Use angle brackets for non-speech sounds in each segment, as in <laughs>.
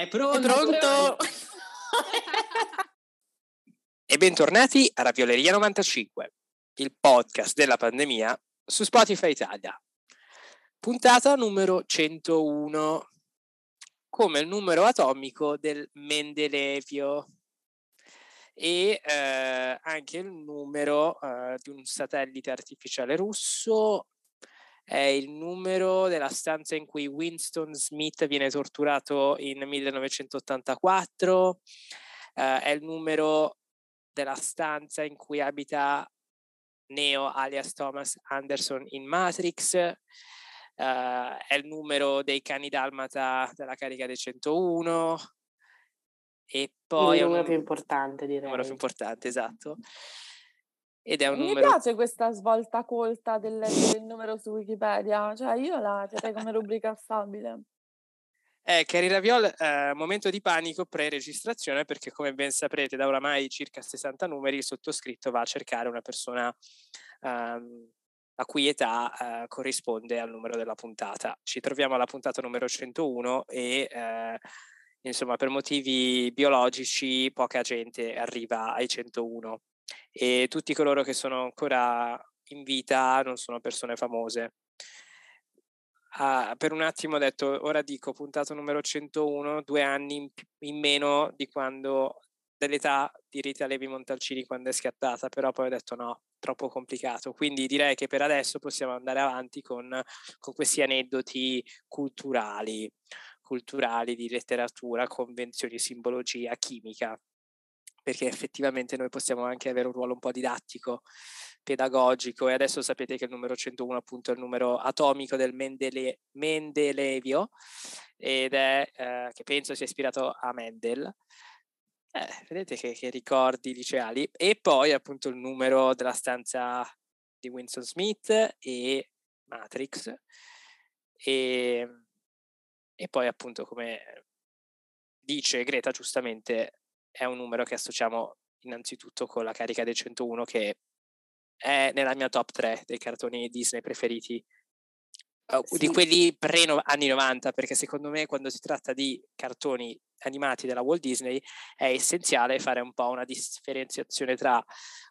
È pronto? È pronto? e bentornati a Ravioleria 95, il podcast della pandemia su Spotify Italia. Puntata numero 101, come il numero atomico del Mendelevio e eh, anche il numero eh, di un satellite artificiale russo è il numero della stanza in cui Winston Smith viene torturato in 1984, eh, è il numero della stanza in cui abita Neo alias Thomas Anderson in Matrix, eh, è il numero dei cani dalmata della carica dei 101 e poi... Il numero un, più importante direi. Il numero più importante, esatto. Ed è un Mi numero... piace questa svolta colta del il numero su Wikipedia, cioè io la terrei come rubrica stabile. Eh, Cari Raviol, eh, momento di panico pre-registrazione perché come ben saprete da oramai circa 60 numeri il sottoscritto va a cercare una persona ehm, la cui età eh, corrisponde al numero della puntata. Ci troviamo alla puntata numero 101 e eh, insomma per motivi biologici poca gente arriva ai 101 e tutti coloro che sono ancora in vita non sono persone famose. Ah, per un attimo ho detto, ora dico puntata numero 101, due anni in, in meno di quando dell'età di Rita Levi Montalcini quando è scattata, però poi ho detto no, troppo complicato. Quindi direi che per adesso possiamo andare avanti con, con questi aneddoti culturali, culturali di letteratura, convenzioni, simbologia, chimica perché effettivamente noi possiamo anche avere un ruolo un po' didattico, pedagogico e adesso sapete che il numero 101 appunto è il numero atomico del Mendele, Mendelevio ed è eh, che penso sia ispirato a Mendel. Eh, vedete che, che, ricordi liceali e poi appunto il numero della stanza di Winston Smith e Matrix e, e poi appunto come dice Greta giustamente è un numero che associamo innanzitutto con la carica del 101 che è nella mia top 3 dei cartoni Disney preferiti sì. di quelli pre anni 90 perché secondo me quando si tratta di cartoni animati della Walt Disney è essenziale fare un po' una differenziazione tra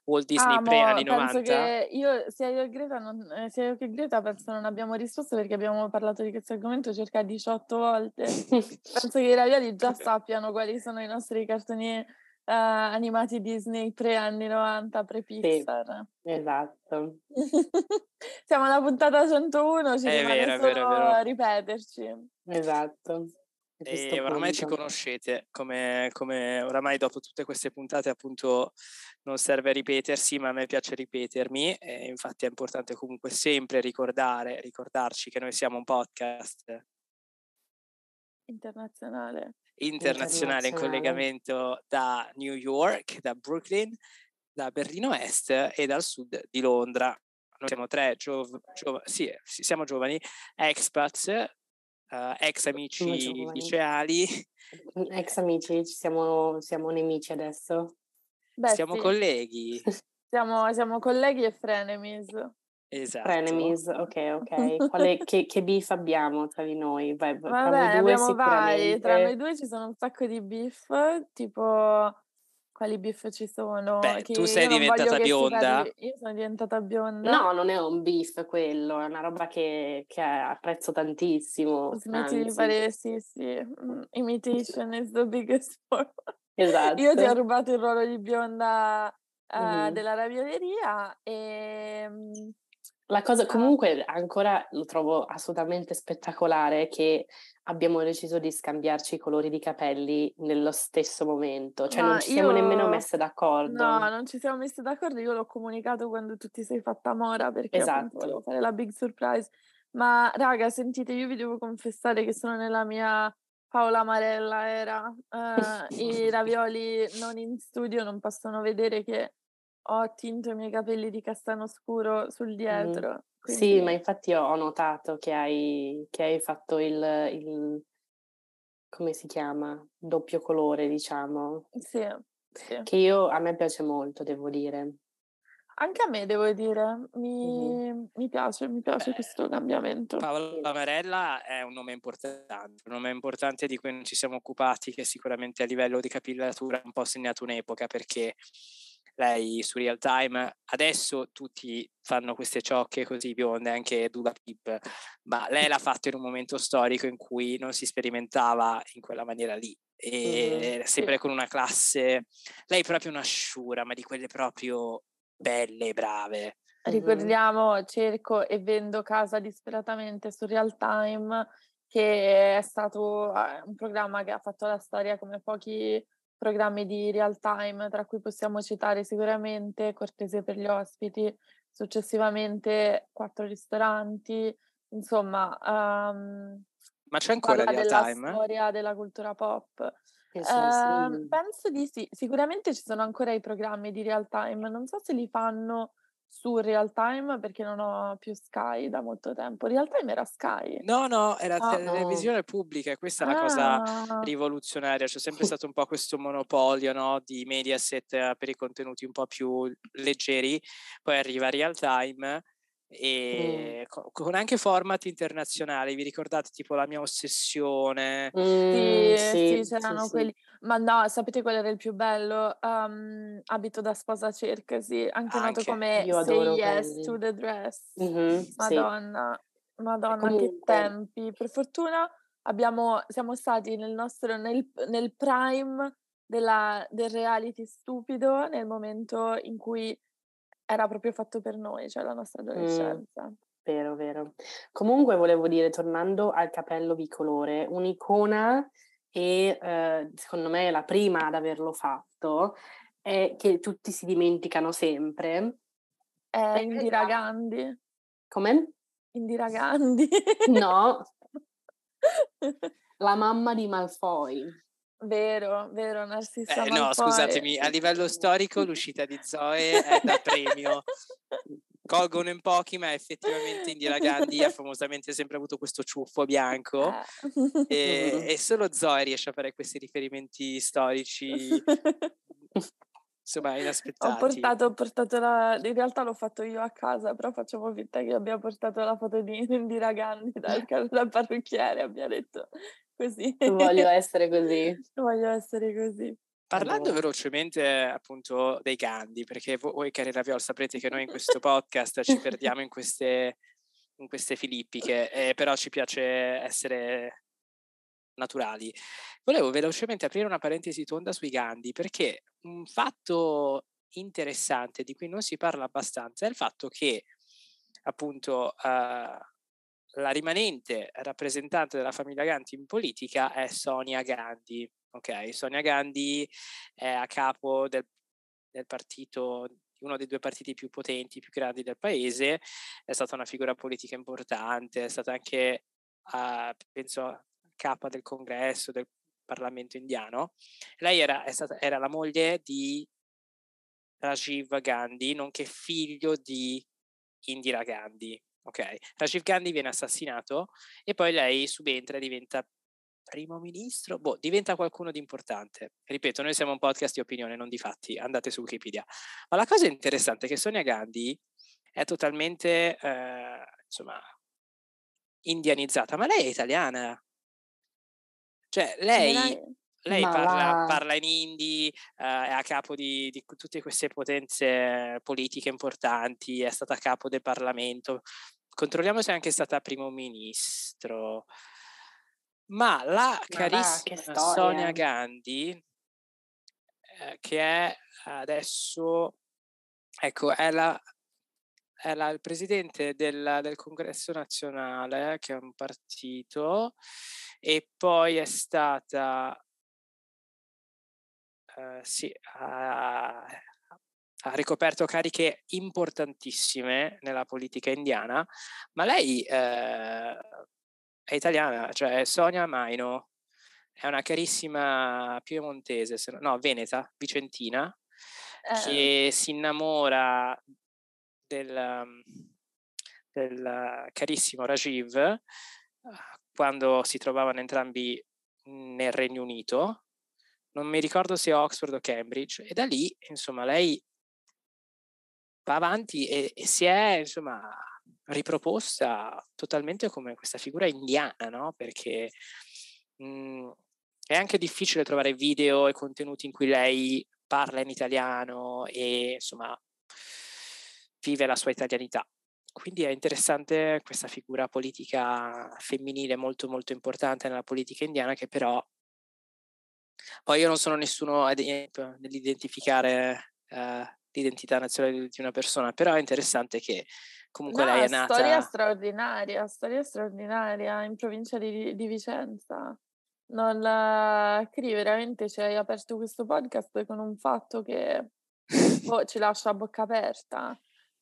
Walt Disney ah, pre anni 90 che io sia io che Greta non, eh, sia io che Greta penso non abbiamo risposto perché abbiamo parlato di questo argomento circa 18 volte <laughs> penso che i ragazzi già sappiano quali sono i nostri cartoni animati Disney pre anni 90, pre Pixar. Sì, esatto. <laughs> Siamo alla puntata 101, ci è rimane vero, solo è vero, è vero. ripeterci. Esatto. E oramai ci conoscete, come, come, oramai dopo tutte queste puntate appunto non serve ripetersi, ma a me piace ripetermi e infatti è importante comunque sempre ricordare, ricordarci che noi siamo un podcast internazionale internazionale in collegamento da New York, da Brooklyn, da Berlino Est e dal sud di Londra. Noi siamo tre giov- giov- sì, siamo giovani expats, uh, ex amici liceali. Ex amici, siamo, siamo nemici adesso. Beh, siamo sì. colleghi. <laughs> Siamo, siamo colleghi e frenemies. Esatto. Frenemies, ok, ok. Quale, <laughs> che, che beef abbiamo tra di noi? Vai, Vabbè, noi due abbiamo vari. Tra noi due ci sono un sacco di beef, tipo quali beef ci sono? Beh, Che tu sei diventata bionda? Io sono diventata bionda. No, non è un beef quello, è una roba che, che apprezzo tantissimo. Smetti di fare, sì, sì. mm, Imitation is the biggest <laughs> form. Esatto. Io ti ho rubato il ruolo di bionda eh, Mhm. della ravioleria e... La cosa Ah. comunque ancora lo trovo assolutamente spettacolare che abbiamo deciso di scambiarci i colori di capelli nello stesso momento, cioè Ma non ci siamo io- nemmeno messe d'accordo. No, non ci siamo messi d'accordo, io l'ho comunicato quando tu ti sei fatta mora perché Esatto. volevo fare la big surprise. Ma raga, sentite, io vi devo confessare che sono nella mia Paola Marella era. eh, <laughs> I ravioli non in studio non possono vedere che ho tinto i miei capelli di castano scuro sul dietro. Sì, quindi- ma infatti ho, notato che hai, che hai fatto il, il- come si chiama? Doppio colore, diciamo. Sì, sì. Che io, a me piace molto, devo dire. anche a me devo dire, mi, mm-hmm. mi piace, mi piace Beh, questo cambiamento. Paola Amarella è un nome importante, un nome importante di cui non ci siamo occupati, che sicuramente a livello di capillatura ha un po' segnato un'epoca, perché lei su real time, adesso tutti fanno queste ciocche così bionde, anche Dula Pip, ma lei l'ha fatto in un momento storico in cui non si sperimentava in quella maniera lì, e mm-hmm. sempre con una classe, lei è proprio una sciura, ma di quelle proprio belle e brave. Ricordiamo Cerco e Vendo Casa disperatamente su Real Time, che è stato eh, un programma che ha fatto la storia come pochi programmi di real time, tra cui possiamo citare sicuramente Cortese per gli ospiti, successivamente Quattro ristoranti, insomma... Um, Ma c'è ancora real della time? La storia della cultura pop. Eh, sì. Penso di sì, sicuramente ci sono ancora i programmi di real time, non so se li fanno su Real Time perché non ho più Sky da molto tempo. Real Time era Sky? No, no, era ah, televisione no. pubblica e questa è la ah. cosa rivoluzionaria. C'è sempre <laughs> stato un po' questo monopolio no, di Mediaset eh, per i contenuti un po' più leggeri, poi arriva Real Time e mm. con anche format internazionali. Vi ricordate tipo la mia ossessione? Mm, sì, sì, sì, c'erano sì, quelli. Ma no, sapete qual era il più bello? Um, abito da sposa cercasi, anche, anche. noto come Say Yes quelli. to the Dress. Mm-hmm, Madonna, Madonna, Comunque. che tempi. Per fortuna abbiamo, siamo stati nel nostro nel, nel prime della, del reality stupido nel momento in cui era proprio fatto per noi, cioè la nostra adolescenza. Mm, vero, vero. Comunque volevo dire, tornando al capello bicolore, un'icona e eh, secondo me la prima ad averlo fatto è che tutti si dimenticano sempre. È Indira Gandhi. Come? Indira Gandhi. no. <laughs> La mamma di Malfoy. Vero, vero, Narcissa eh, No, scusatemi, a livello storico l'uscita di Zoe è da premio. <laughs> Colgono in pochi, ma effettivamente Indira Gandhi ha famosamente sempre avuto questo ciuffo bianco eh. e, <laughs> e, solo Zoe riesce a fare questi riferimenti storici <laughs> insomma inaspettati. Ho portato, ho portato la... in realtà l'ho fatto io a casa, però facciamo finta che abbia portato la foto di <laughs> Indira Gandhi dal, <laughs> dal parrucchiere, abbia detto così. Voglio <laughs> essere così. Voglio essere così. Parlando velocemente appunto dei Gandhi, perché voi cari Raviol saprete che noi in questo podcast ci perdiamo in queste, in queste filippiche, eh, però ci piace essere naturali. Volevo velocemente aprire una parentesi tonda sui Gandhi, perché un fatto interessante di cui non si parla abbastanza è il fatto che appunto uh, la rimanente rappresentante della famiglia Gandhi in politica è Sonia Gandhi. Ok, Sonia Gandhi è a capo del, del partito uno dei due partiti più potenti, più grandi del paese, è stata una figura politica importante, è stata anche, uh, penso, capa del congresso, del Parlamento indiano. Lei era, stata, era la moglie di Rajiv Gandhi, nonché figlio di Indira Gandhi. Ok, Rajiv Gandhi viene assassinato e poi lei subentra e diventa primo ministro, boh, diventa qualcuno di importante. Ripeto, noi siamo un podcast di opinione, non di fatti, andate su Wikipedia. Ma la cosa interessante è che Sonia Gandhi è totalmente, eh, insomma, indianizzata, ma lei è italiana. Cioè, lei, lei parla, parla, in hindi, uh, è a capo di, di, tutte queste potenze politiche importanti, è stata a capo del Parlamento. Controlliamo se è anche stata primo ministro. Ma la Ma carissima va, Sonia Gandhi, eh, che è adesso, ecco, è la, è la, il presidente del, del, Congresso nazionale, che è un partito, e poi è stata, uh, sì, uh, ha ricoperto cariche importantissime nella politica indiana, ma lei eh, è italiana, cioè Sonia Maino, è una carissima piemontese, no, veneta, vicentina, eh. che si innamora del, del carissimo Rajiv quando si trovavano entrambi nel Regno Unito, non mi ricordo se Oxford o Cambridge, e da lì, insomma, lei va avanti e, e si è insomma riproposta totalmente come questa figura indiana, no? Perché mh, mhmm, è anche difficile trovare video e contenuti in cui lei parla in italiano e insomma vive la sua italianità. Quindi è interessante questa figura politica femminile molto molto importante nella politica indiana che però poi io non sono nessuno nell'identificare eh, l'identità nazionale di una persona, però è interessante che comunque no, lei è nata... storia straordinaria, storia straordinaria in provincia di, di Vicenza. Non, Cri, veramente ci hai aperto questo podcast con un fatto che oh, ci lascia a bocca aperta.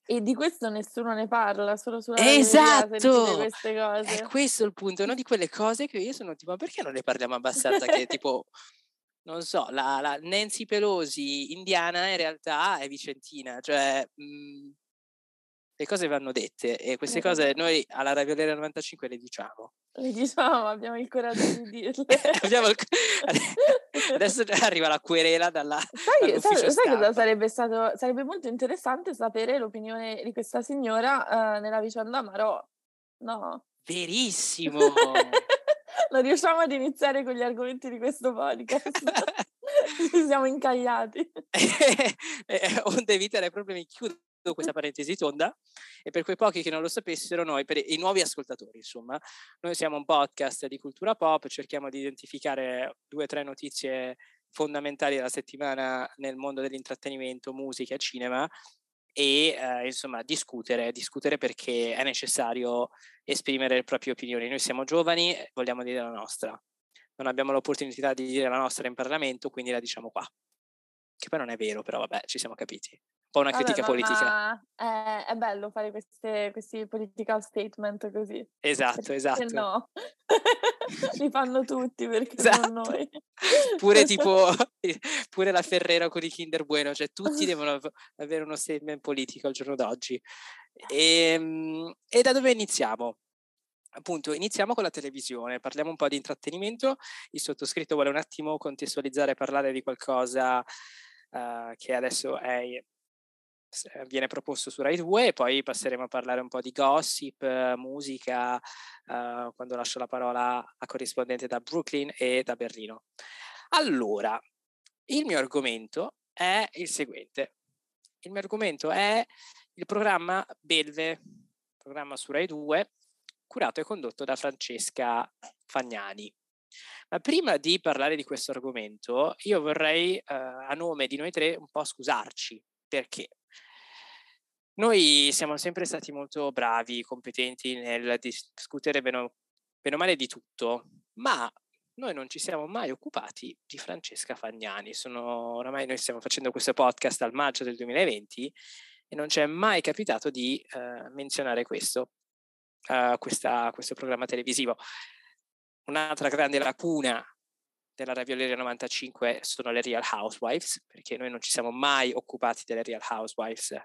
E di questo nessuno ne parla, solo sulla Esatto! queste cose. È questo il punto, una di quelle cose che io sono tipo, ma perché non ne parliamo abbastanza? che <laughs> tipo, non so, la, la, Nancy Pelosi indiana in realtà è vicentina, cioè mh, mhmm, le cose vanno dette e queste cose noi alla Raviolera 95 le diciamo. Le diciamo, abbiamo il coraggio di dirle. <laughs> il... Adesso <laughs> arriva la querela dalla. Sai, sai, sai cosa sarebbe stato? Sarebbe molto interessante sapere l'opinione di questa signora uh, nella vicenda Marò. No. Verissimo. <laughs> non riusciamo ad iniziare con gli argomenti di questo podcast. Ci siamo incagliati. eh, onde evitare problemi, chiudo questa parentesi tonda e per quei pochi che non lo sapessero, noi, per i nuovi ascoltatori, insomma, noi siamo un podcast di cultura pop, cerchiamo di identificare due o tre notizie fondamentali della settimana nel mondo dell'intrattenimento, musica e cinema e eh, insomma discutere, discutere perché è necessario esprimere le proprie opinioni. Noi siamo giovani, vogliamo dire la nostra. Non abbiamo l'opportunità di dire la nostra in Parlamento, quindi la diciamo qua. Che poi non è vero, però vabbè, ci siamo capiti po' una critica Vabbè, politica. È, è, bello fare queste, questi political statement così. Esatto, esatto. No, <laughs> li fanno tutti perché esatto. non noi. pure <laughs> tipo, <laughs> pure la Ferrero con i Kinder Bueno, cioè tutti devono avere uno statement politico al giorno d'oggi. E, ehm, e da dove iniziamo? appunto, iniziamo con la televisione, parliamo un po' di intrattenimento. Il sottoscritto vuole un attimo contestualizzare e parlare di qualcosa uh, che adesso è viene proposto su Rai 2 e poi passeremo a parlare un po' di gossip, musica, uh, quando lascio la parola a corrispondente da Brooklyn e da Berlino. Allora, il mio argomento è il seguente. Il mio argomento è il programma Belve, programma su Rai 2, curato e condotto da Francesca Fagnani. Ma prima di parlare di questo argomento, io vorrei, uh, a nome di noi tre, un po' scusarci. Perché? Noi siamo sempre stati molto bravi, competenti nel discutere bene, o male di tutto, ma noi non ci siamo mai occupati di Francesca Fagnani. Sono, oramai noi stiamo facendo questo podcast al maggio del 2020 e non ci è mai capitato di uh, menzionare questo, uh, questa, questo programma televisivo. Un'altra grande lacuna della Ravioleria 95 sono le Real Housewives, perché noi non ci siamo mai occupati delle Real Housewives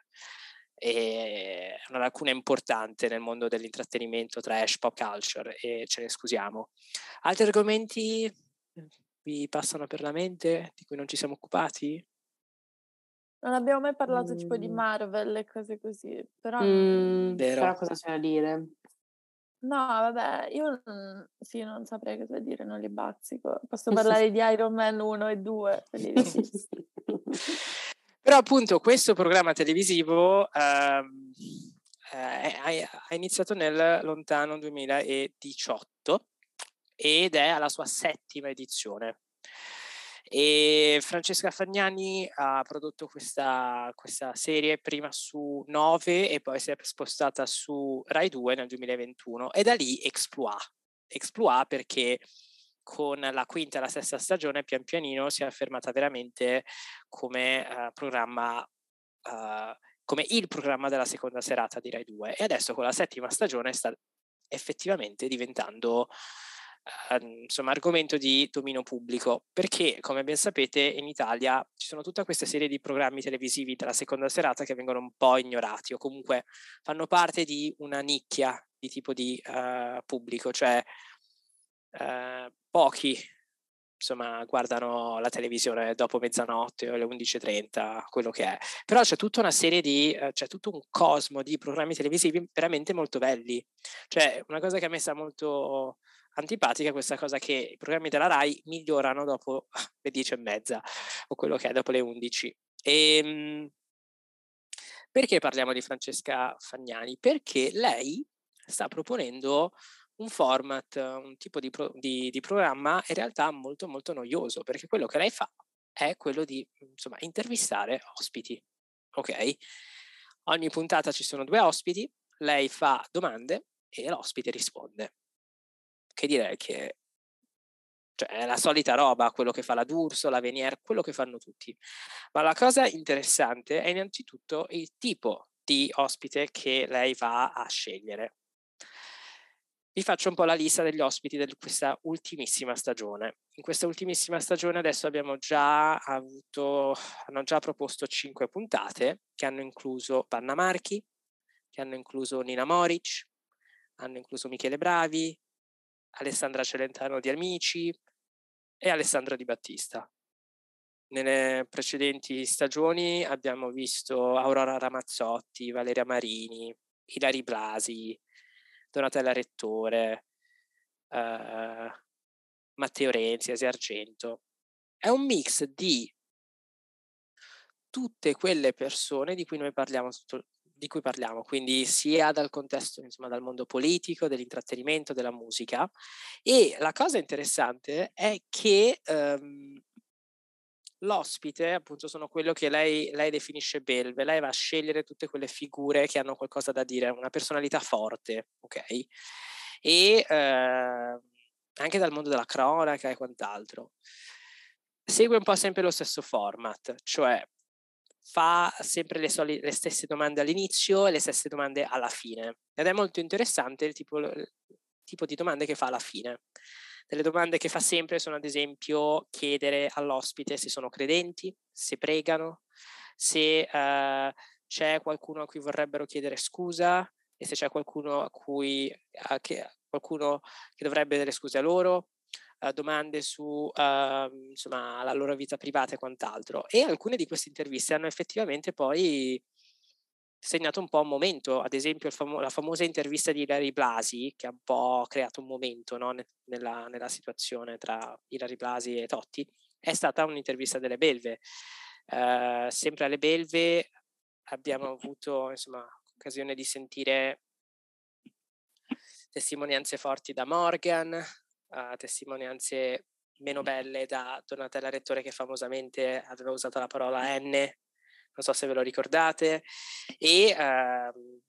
è una lacuna importante nel mondo dell'intrattenimento trash, pop culture e ce ne scusiamo. Altri argomenti vi passano per la mente di cui non ci siamo occupati? Non abbiamo mai parlato mm. tipo di mm. Marvel e cose così, però... Mm, però cosa c'è da dire? No, vabbè, io non, sì, non saprei cosa dire, non li bazzico. Posso <laughs> parlare di Iron Man 1 e 2, <laughs> Però appunto questo programma televisivo ehm, eh, ha iniziato nel lontano 2018 ed è alla sua settima edizione. E Francesca Fagnani ha prodotto questa, questa serie prima su 9 e poi si è spostata su Rai 2 nel 2021 e da lì Exploit. Exploit perché con la quinta e la sesta stagione pian pianino si è affermata veramente come uh, programma uh, come il programma della seconda serata di Rai 2 e adesso con la settima stagione sta effettivamente diventando uh, insomma argomento di dominio pubblico. Perché come ben sapete in Italia ci sono tutta questa serie di programmi televisivi della seconda serata che vengono un po' ignorati o comunque fanno parte di una nicchia di tipo di pubblico. Cioè Uh, pochi insomma, guardano la televisione dopo mezzanotte o alle 11.30, quello che è. Però c'è tutta una serie di, eh, c'è tutto un cosmo di programmi televisivi veramente molto belli. Cioè, una cosa che a me sta molto antipatica è questa cosa che i programmi della RAI migliorano dopo <laughs> le 10 e mezza o quello che è dopo le 11. E, ehm, perché parliamo di Francesca Fagnani? Perché lei sta proponendo un format, un tipo di, pro, di, di, programma in realtà molto molto noioso, perché quello che lei fa è quello di insomma, intervistare ospiti. Ok? Ogni puntata ci sono due ospiti, lei fa domande e l'ospite risponde. Che direi che cioè, è la solita roba, quello che fa la D'Urso, la Venier, quello che fanno tutti. Ma la cosa interessante è innanzitutto il tipo di ospite che lei va a scegliere vi faccio un po' la lista degli ospiti di questa ultimissima stagione. In questa ultimissima stagione adesso abbiamo già avuto, hanno già proposto cinque puntate che hanno incluso Panna Marchi, che hanno incluso Nina Moric, hanno incluso Michele Bravi, Alessandra Celentano di Amici e Alessandra Di Battista. Nelle precedenti stagioni abbiamo visto Aurora Ramazzotti, Valeria Marini, Ilari Blasi, Donatella Rettore, uh, Matteo Renzi, Asia Argento. È un mix di tutte quelle persone di cui noi parliamo, di cui parliamo quindi sia dal contesto, insomma, dal mondo politico, dell'intrattenimento, della musica. E la cosa interessante è che um, l'ospite, appunto, sono quello che lei, lei, definisce belve, lei va a scegliere tutte quelle figure che hanno qualcosa da dire, una personalità forte, ok? E eh, anche dal mondo della cronaca e quant'altro. Segue un po' sempre lo stesso format, cioè fa sempre le, soli, le stesse domande all'inizio e le stesse domande alla fine. Ed è molto interessante il tipo, il tipo di domande che fa alla fine. Delle domande che fa sempre sono ad esempio chiedere all'ospite se sono credenti, se pregano, se uh, c'è qualcuno a cui vorrebbero chiedere scusa e se c'è qualcuno a cui uh, che, qualcuno che dovrebbe delle scuse a loro, uh, domande su insomma, la loro vita privata e quant'altro. E alcune di queste interviste hanno effettivamente poi segnato un po' un momento, ad esempio famo- la famosa intervista di Ilari Blasi, che ha un po' creato un momento no, nella, nella, situazione tra Ilari Blasi e Totti, è stata un'intervista delle Belve. Uh, sempre alle Belve abbiamo avuto insomma, occasione di sentire testimonianze forti da Morgan, uh, testimonianze meno belle da Donatella Rettore che famosamente aveva usato la parola N non so se ve lo ricordate, e, uh,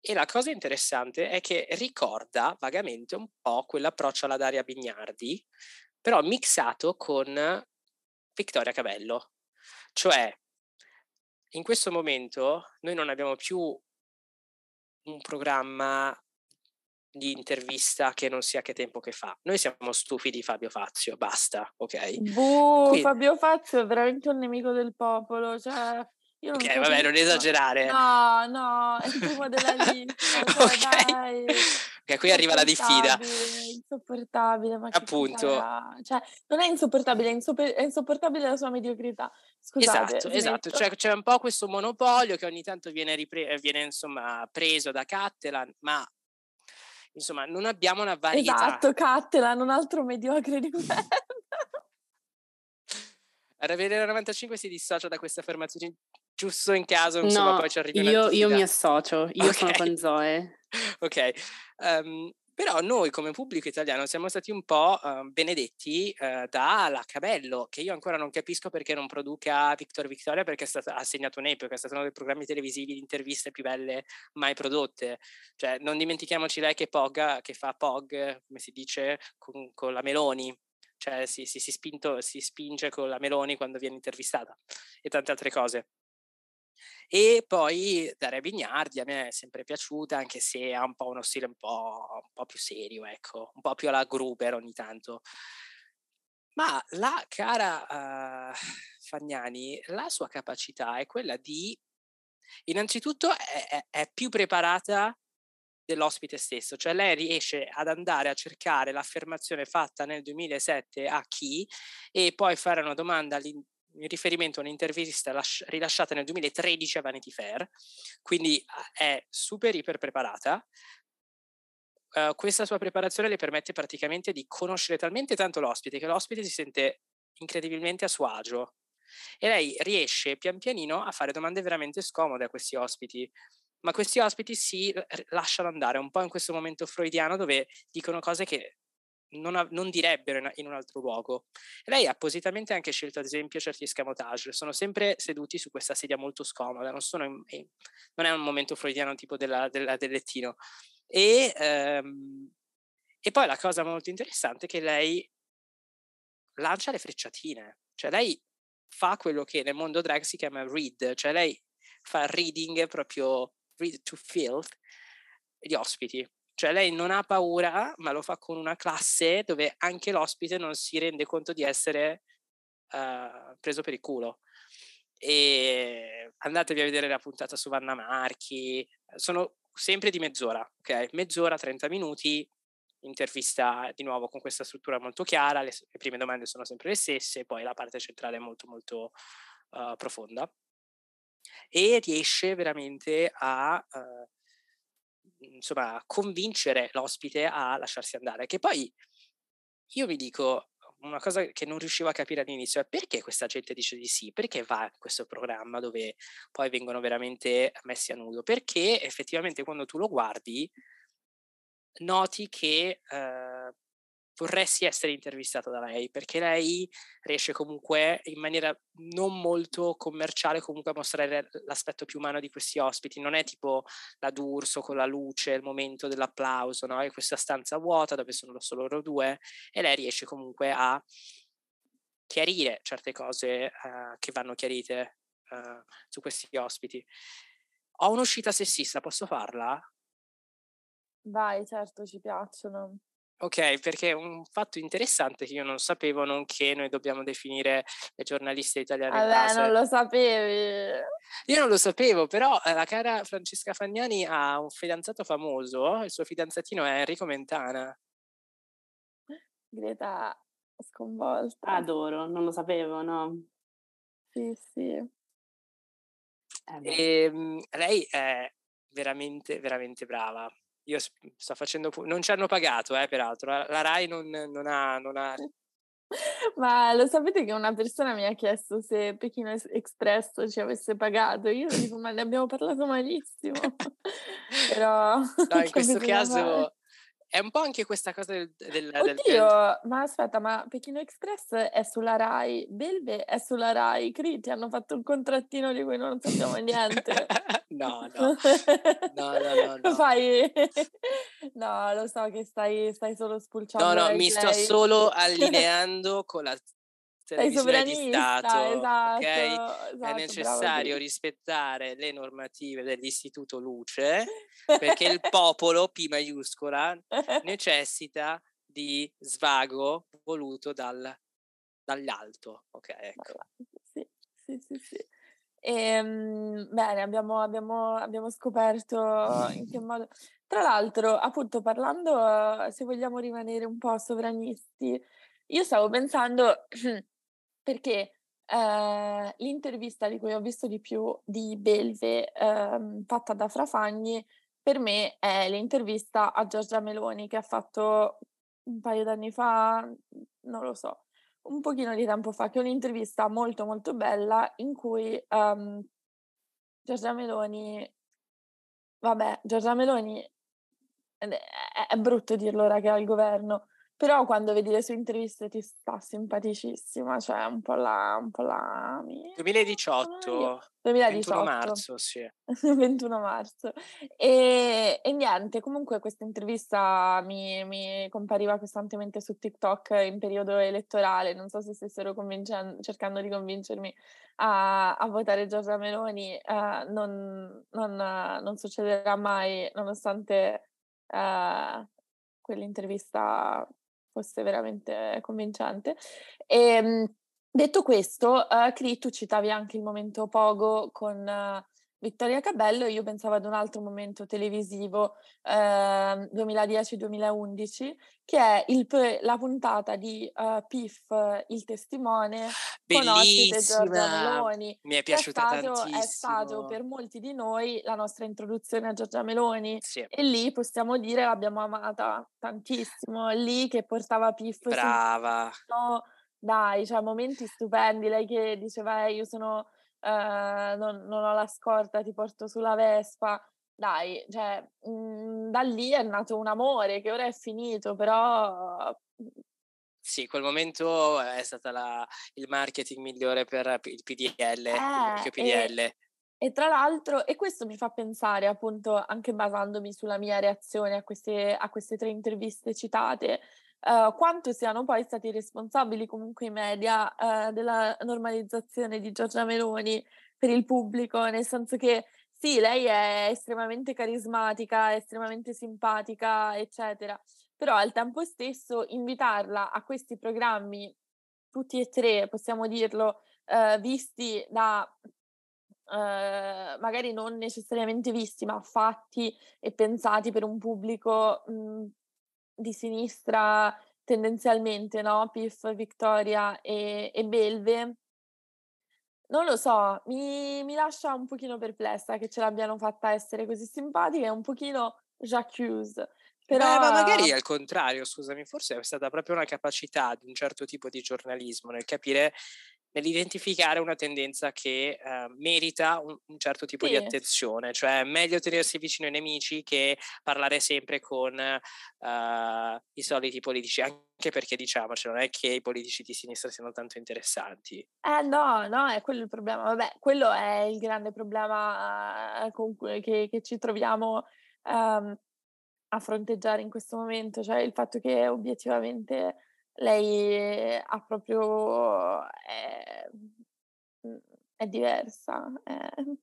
e la cosa interessante è che ricorda vagamente un po' quell'approccio alla Daria Bignardi, però mixato con Vittoria Cabello. Cioè, in questo momento noi non abbiamo più un programma di intervista che non sia che tempo che fa. Noi siamo stufi di Fabio Fazio, basta, ok? Buh, Quindi... Fabio Fazio è veramente un nemico del popolo, cioè... Io non ok, vabbè, non esagerare. No, no, è il primo della <laughs> lista, cioè, okay. dai. Ok, qui arriva la diffida. Insopportabile, ma Appunto. Cioè, non è insopportabile, è, insopper- è, insopportabile la sua mediocrità. Scusate. Esatto, esatto. Cioè, c'è un po' questo monopolio che ogni tanto viene, ripre- viene insomma, preso da Cattelan, ma insomma, non abbiamo una varietà. Esatto, Cattelan, un altro mediocre di merda. <laughs> Ravvedere 95 si dissocia da questa affermazione giusto in caso, insomma, no, poi ci arriva io, io mi associo, io okay. sono con Zoe. <laughs> ok, um, però noi come pubblico italiano siamo stati un po' uh, benedetti uh, da Lacabello, che io ancora non capisco perché non produca Victor Victoria, perché stato, ha segnato un'epoca, è stato uno dei programmi televisivi di interviste più belle mai prodotte. Cioè, non dimentichiamoci lei che, Pog, che fa Pog, come si dice, con, con la Meloni, cioè si, si, si, spinto, si spinge con la Meloni quando viene intervistata e tante altre cose. E poi Daria Bignardi a me è sempre piaciuta, anche se ha un po' uno stile un po', un po più serio, ecco, un po' più alla Gruber ogni tanto. Ma la cara uh, Fagnani, la sua capacità è quella di, innanzitutto, è, è, è più preparata dell'ospite stesso, cioè lei riesce ad andare a cercare l'affermazione fatta nel 2007 a chi e poi fare una domanda in riferimento a un'intervista lasci- rilasciata nel 2013 a Vanity Fair, quindi è super iper preparata. Uh, questa sua preparazione le permette praticamente di conoscere talmente tanto l'ospite che l'ospite si sente incredibilmente a suo agio e lei riesce pian pianino a fare domande veramente scomode a questi ospiti ma questi ospiti si lasciano andare un po' in questo momento freudiano dove dicono cose che non, ha, non direbbero in, in, un altro luogo. Lei ha appositamente anche scelto, ad esempio, certi escamotage. Sono sempre seduti su questa sedia molto scomoda, non, in, non è un momento freudiano tipo della, della, del lettino. E, ehm, e poi la cosa molto interessante è che lei lancia le frecciatine, cioè lei fa quello che nel mondo drag si chiama read, cioè lei fa reading proprio read to filth gli ospiti. Cioè lei non ha paura, ma lo fa con una classe dove anche l'ospite non si rende conto di essere uh, preso per il culo. E andatevi a vedere la puntata su Vanna Marchi, sono sempre di mezz'ora, ok? Mezz'ora, 30 minuti, intervista di nuovo con questa struttura molto chiara, le, le prime domande sono sempre le stesse, poi la parte centrale è molto molto uh, profonda e riesce veramente a uh, insomma, convincere l'ospite a lasciarsi andare. Che poi io mi dico, una cosa che non riuscivo a capire all'inizio è perché questa gente dice di sì, perché va in questo programma dove poi vengono veramente messi a nudo, perché effettivamente quando tu lo guardi noti che eh, vorresti essere intervistata da lei perché lei riesce comunque in maniera non molto commerciale comunque a mostrare l'aspetto più umano di questi ospiti non è tipo la D'Urso con la luce il momento dell'applauso no? è questa stanza vuota dove sono solo loro due e lei riesce comunque a chiarire certe cose uh, che vanno chiarite uh, su questi ospiti ho un'uscita sessista posso farla? Vai, certo, ci piacciono. Ok, perché un fatto interessante che io non sapevo, nonché noi dobbiamo definire le giornaliste italiane Vabbè, non lo sapevi. Io non lo sapevo, però eh, la cara Francesca Fagnani ha un fidanzato famoso, il suo fidanzatino è Enrico Mentana. Greta sconvolta. Adoro, non lo sapevo, no? Sì, sì. Eh e, lei è veramente, veramente brava io sto facendo, non ci hanno pagato, eh, peraltro, la, RAI non, non, ha, non ha... <laughs> Ma lo sapete che una persona mi ha chiesto se Pechino Express ci avesse pagato? Io dico, ma ne abbiamo parlato malissimo. <laughs> Però... No, in questo caso è un po' anche questa cosa del... del, Oddio, del... ma aspetta, ma Pechino Express è sulla RAI, Belve è sulla RAI, Criti hanno fatto un contrattino di cui non sappiamo niente. <laughs> <laughs> no, no, no, no, no, Fai... <laughs> no, lo so che stai, stai solo spulciando. No, no, mi sto solo allineando con la televisione di Stato, esatto, okay? esatto, è necessario rispettare le normative dell'Istituto Luce perché il <laughs> popolo, P maiuscola, necessita di svago voluto dal, dall'alto. Ok, ecco. Sì, sì, sì, sì. E, ehm, bene, abbiamo, abbiamo, abbiamo scoperto in che <clears throat> modo... Tra l'altro, appunto, parlando, se vogliamo rimanere un po' sovranisti, io stavo pensando <clears throat> perché eh, l'intervista di cui ho visto di più di Belve eh, fatta da Frafagni per me è l'intervista a Giorgia Meloni che ha fatto un paio d'anni fa, non lo so, un pochino di tempo fa, che è un'intervista molto molto bella in cui um, Giorgia Meloni, vabbè, Giorgia Meloni, è, è brutto dirlo ora che è al governo, però quando vedi le sue interviste ti sta simpaticissima, cioè un po' la... Un po la 2018. 2018. 21 marzo, sì. <laughs> 21 marzo. E, e, niente, comunque questa intervista mi, mi, compariva costantemente su TikTok in periodo elettorale, non so se stessero cercando di convincermi a, a votare Giorgia Meloni, uh, non, non, non, succederà mai nonostante uh, quell'intervista fosse veramente convincente. E, ehm, detto questo, uh, Cri, tu citavi anche il momento Pogo con uh, Vittoria Cabello, io pensavo ad un altro momento televisivo, eh, 2010-2011, che è il, la puntata di uh, Piff, il testimone, Bellissima. con ospite Giorgia Meloni. Mi è piaciuta è stato, tantissimo. È stato per molti di noi la nostra introduzione a Giorgia Meloni. Sì. E lì possiamo dire l'abbiamo amata tantissimo. Lì che portava Piff. Brava. Su, dai, cioè momenti stupendi. Lei che diceva eh, io sono Uh, non, non, ho la scorta, ti porto sulla Vespa. Dai, cioè, mh, mhmm, da lì è nato un amore che ora è finito, però... Sì, quel momento è stato il marketing migliore per il PDL, eh, il PDL. E, e, tra l'altro, e questo mi fa pensare, appunto, anche basandomi sulla mia reazione a queste, a queste tre interviste citate, uh, quanto siano poi stati responsabili comunque i media uh, della normalizzazione di Giorgia Meloni per il pubblico, nel senso che sì, lei è estremamente carismatica, estremamente simpatica, eccetera, però al tempo stesso invitarla a questi programmi, tutti e tre, possiamo dirlo, uh, visti da Uh, magari non necessariamente visti, ma fatti e pensati per un pubblico mh, di sinistra tendenzialmente, no? Piff, Victoria e, e Belve. Non lo so, mi, mi, lascia un pochino perplessa che ce l'abbiano fatta essere così simpatica e un pochino j'accuse. Però... Beh, ma magari al contrario, scusami, forse è stata proprio una capacità di un certo tipo di giornalismo nel capire nell'identificare una tendenza che eh, merita un, un, certo tipo sì. di attenzione, cioè è meglio tenersi vicino ai nemici che parlare sempre con eh, i soliti politici, anche perché diciamoci, non è che i politici di sinistra siano tanto interessanti. Eh no, no, è quello il problema, vabbè, quello è il grande problema eh, con cui, che, che, ci troviamo um, a fronteggiare in questo momento, cioè il fatto che obiettivamente lei ha proprio è diversa. Eh.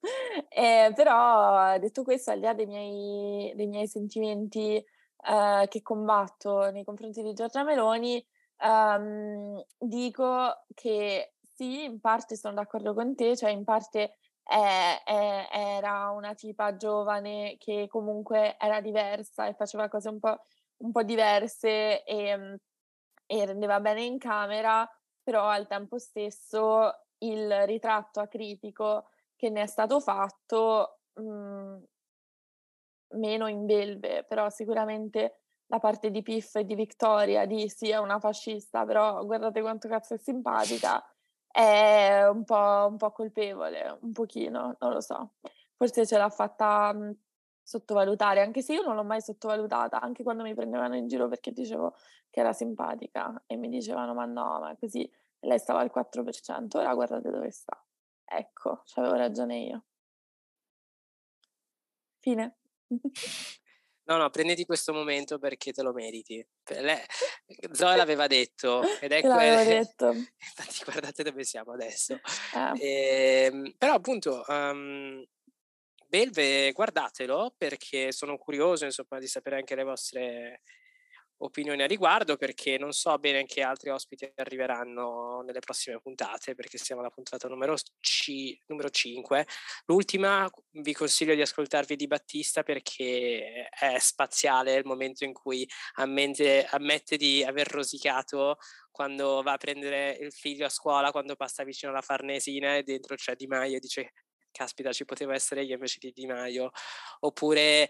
Eh, però detto questo, al di là dei miei, dei miei sentimenti eh, che combatto nei confronti di Giorgia Meloni, ehm, dico che sì, in parte sono d'accordo con te, cioè in parte è, è, era una tipa giovane che comunque era diversa e faceva cose un po', un po diverse e e rendeva bene in camera, però al tempo stesso il ritratto acritico che ne è stato fatto mh, mhmm, meno in belve, però sicuramente la parte di Piff e di Victoria di sì è una fascista, però guardate quanto cazzo è simpatica, è un po', un po colpevole, un pochino, non lo so. Forse ce l'ha fatta mh, sottovalutare, anche se io non l'ho mai sottovalutata, anche quando mi prendevano in giro perché dicevo che era simpatica e mi dicevano ma no, ma così lei stava al 4%, ora guardate dove sta. Ecco, avevo ragione io. Fine. <laughs> No, no, prenditi questo momento perché te lo meriti. Lei, Zoe l'aveva detto ed è quello. detto. <laughs> Infatti, guardate dove siamo adesso. Eh. E, ehm, però, appunto, um, Belve, guardatelo perché sono curioso insomma, di sapere anche le vostre opinioni a riguardo perché non so bene che altri ospiti arriveranno nelle prossime puntate perché siamo alla puntata numero, C, numero 5. L'ultima vi consiglio di ascoltarvi di Battista perché è spaziale il momento in cui ammette, ammette di aver rosicato quando va a prendere il figlio a scuola, quando passa vicino alla Farnesina e dentro c'è Di Maio e dice caspita, ci poteva essere io invece di Di Maio, oppure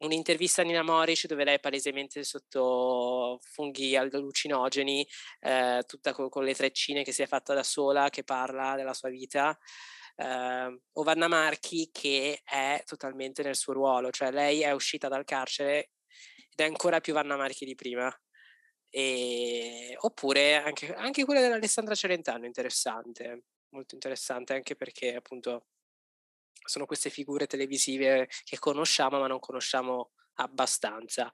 un'intervista a Nina Moric dove lei è palesemente sotto funghi allucinogeni, eh, tutta con, con, le treccine che si è fatta da sola, che parla della sua vita. Eh, o Vanna Marchi che è totalmente nel suo ruolo, cioè lei è uscita dal carcere ed è ancora più Vanna Marchi di prima. E, oppure anche, anche quella dell'Alessandra Celentano, interessante molto interessante anche perché appunto sono queste figure televisive che conosciamo ma non conosciamo abbastanza.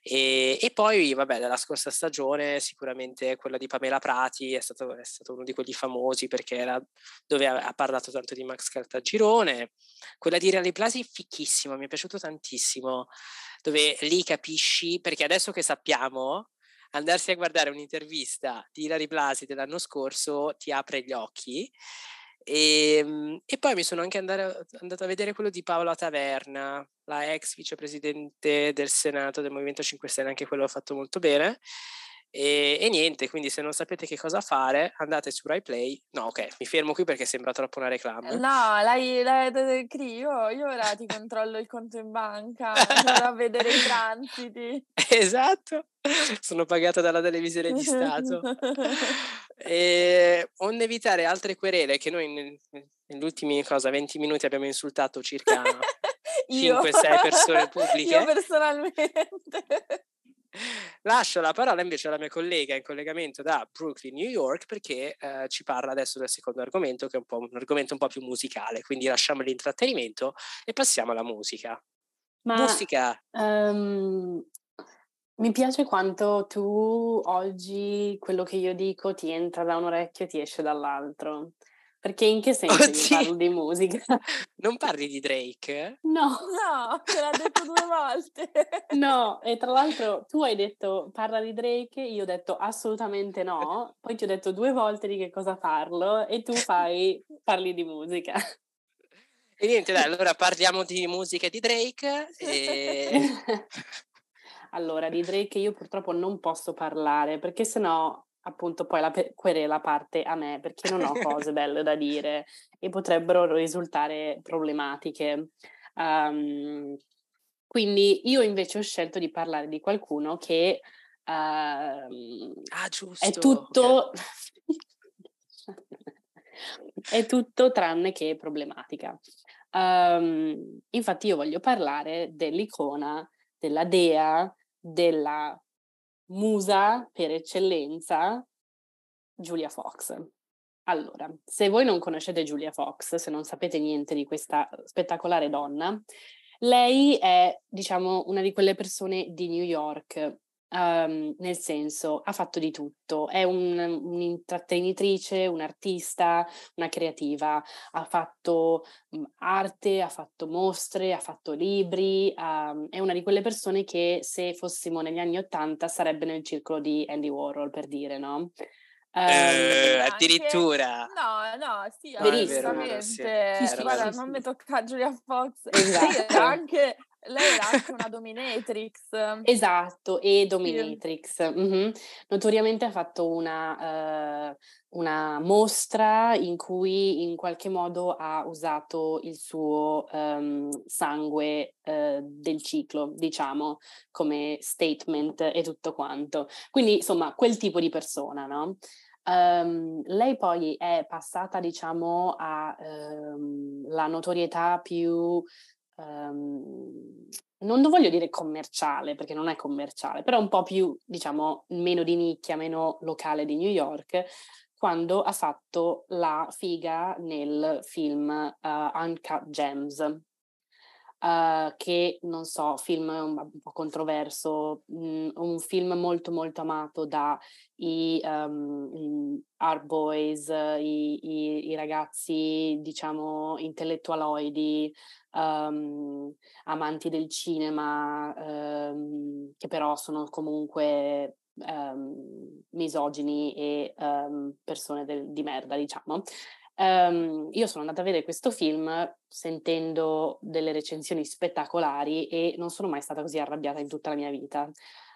E, e, poi, vabbè, dalla scorsa stagione sicuramente quella di Pamela Prati è stato, è stato uno di quelli famosi perché era dove ha, ha parlato tanto di Max Caltagirone. Quella di Reali Plasi fichissimo, mi è piaciuto tantissimo, dove lì capisci, perché adesso che sappiamo andarsi a guardare un'intervista di Ilari Blasi dell'anno scorso ti apre gli occhi E, ehm, e, poi mi sono anche andare, andato a vedere quello di Paola Taverna, la ex vicepresidente del Senato del Movimento 5 Stelle, anche quello l'ho fatto molto bene. E, e, niente, quindi se non sapete che cosa fare, andate su RaiPlay. No, ok, mi fermo qui perché sembra troppo una reclama. No, l'hai, l'hai, io, io ora ti controllo il conto in banca, vado a vedere i transiti. <laughs> Esatto, sono pagata dalla televisione di Stato. e, onde evitare altre querele che noi negli ultimi cosa, 20 minuti abbiamo insultato circa <laughs> 5-6 persone <laughs> pubbliche. Io personalmente. Lascio la parola invece alla mia collega in collegamento da Brooklyn, New York, perché eh, ci parla adesso del secondo argomento, che è un, po', un argomento un po' più musicale. Quindi lasciamo l'intrattenimento e passiamo alla musica. Ma, musica. Um, mi piace quanto tu oggi quello che io dico ti entra da un orecchio e ti esce dall'altro. Perché in che senso Oddio. parlo di musica? <laughs> Non parli di Drake? No. No, te l'ha detto due volte. <laughs> No, e tra l'altro tu hai detto parla di Drake, io ho detto assolutamente no, <laughs> poi ti ho detto due volte di che cosa parlo e tu fai parli di musica. E niente, dai, allora parliamo di musica di Drake. E... allora, di Drake io purtroppo non posso parlare perché sennò appunto poi la pe- querela parte a me perché non ho cose belle da dire e potrebbero risultare problematiche. Um, quindi io invece ho scelto di parlare di qualcuno che uh, ah, giusto. è tutto <laughs> è tutto tranne che problematica. Um, infatti io voglio parlare dell'icona, della dea, della musa per eccellenza, Julia Fox. Allora, se voi non conoscete Julia Fox, se non sapete niente di questa spettacolare donna, lei è, diciamo, una di quelle persone di New York Um, nel senso, ha fatto di tutto, è un, un'intrattenitrice, un'artista, una creativa, ha fatto um, arte, ha fatto mostre, ha fatto libri, um, è una di quelle persone che se fossimo negli anni Ottanta sarebbe nel circolo di Andy Warhol, per dire, no? Eh, addirittura. no no sì verissamente sì, guarda non mi tocca Giulia Fox. Esatto. anche lei era anche una <laughs> dominatrix. Esatto, e dominatrix. Mm-hmm. Notoriamente ha fatto una, uh, una, mostra in cui in qualche modo ha usato il suo um, sangue uh, del ciclo, diciamo, come statement e tutto quanto. Quindi, insomma, quel tipo di persona, no? Um, lei poi è passata, diciamo, alla um, notorietà più um, non voglio dire commerciale perché non è commerciale, però un po' più, diciamo, meno di nicchia, meno locale di New York, quando ha fatto la figa nel film uh, Uncut Gems, uh, che non so, film un, po' controverso, mh, mm, un film molto molto amato da i um, art boys, i, i, i, ragazzi diciamo intellettualoidi, um, amanti del cinema, um, che però sono comunque misogini e persone del, di merda, diciamo. Um, io sono andata a vedere questo film sentendo delle recensioni spettacolari e non sono mai stata così arrabbiata in tutta la mia vita.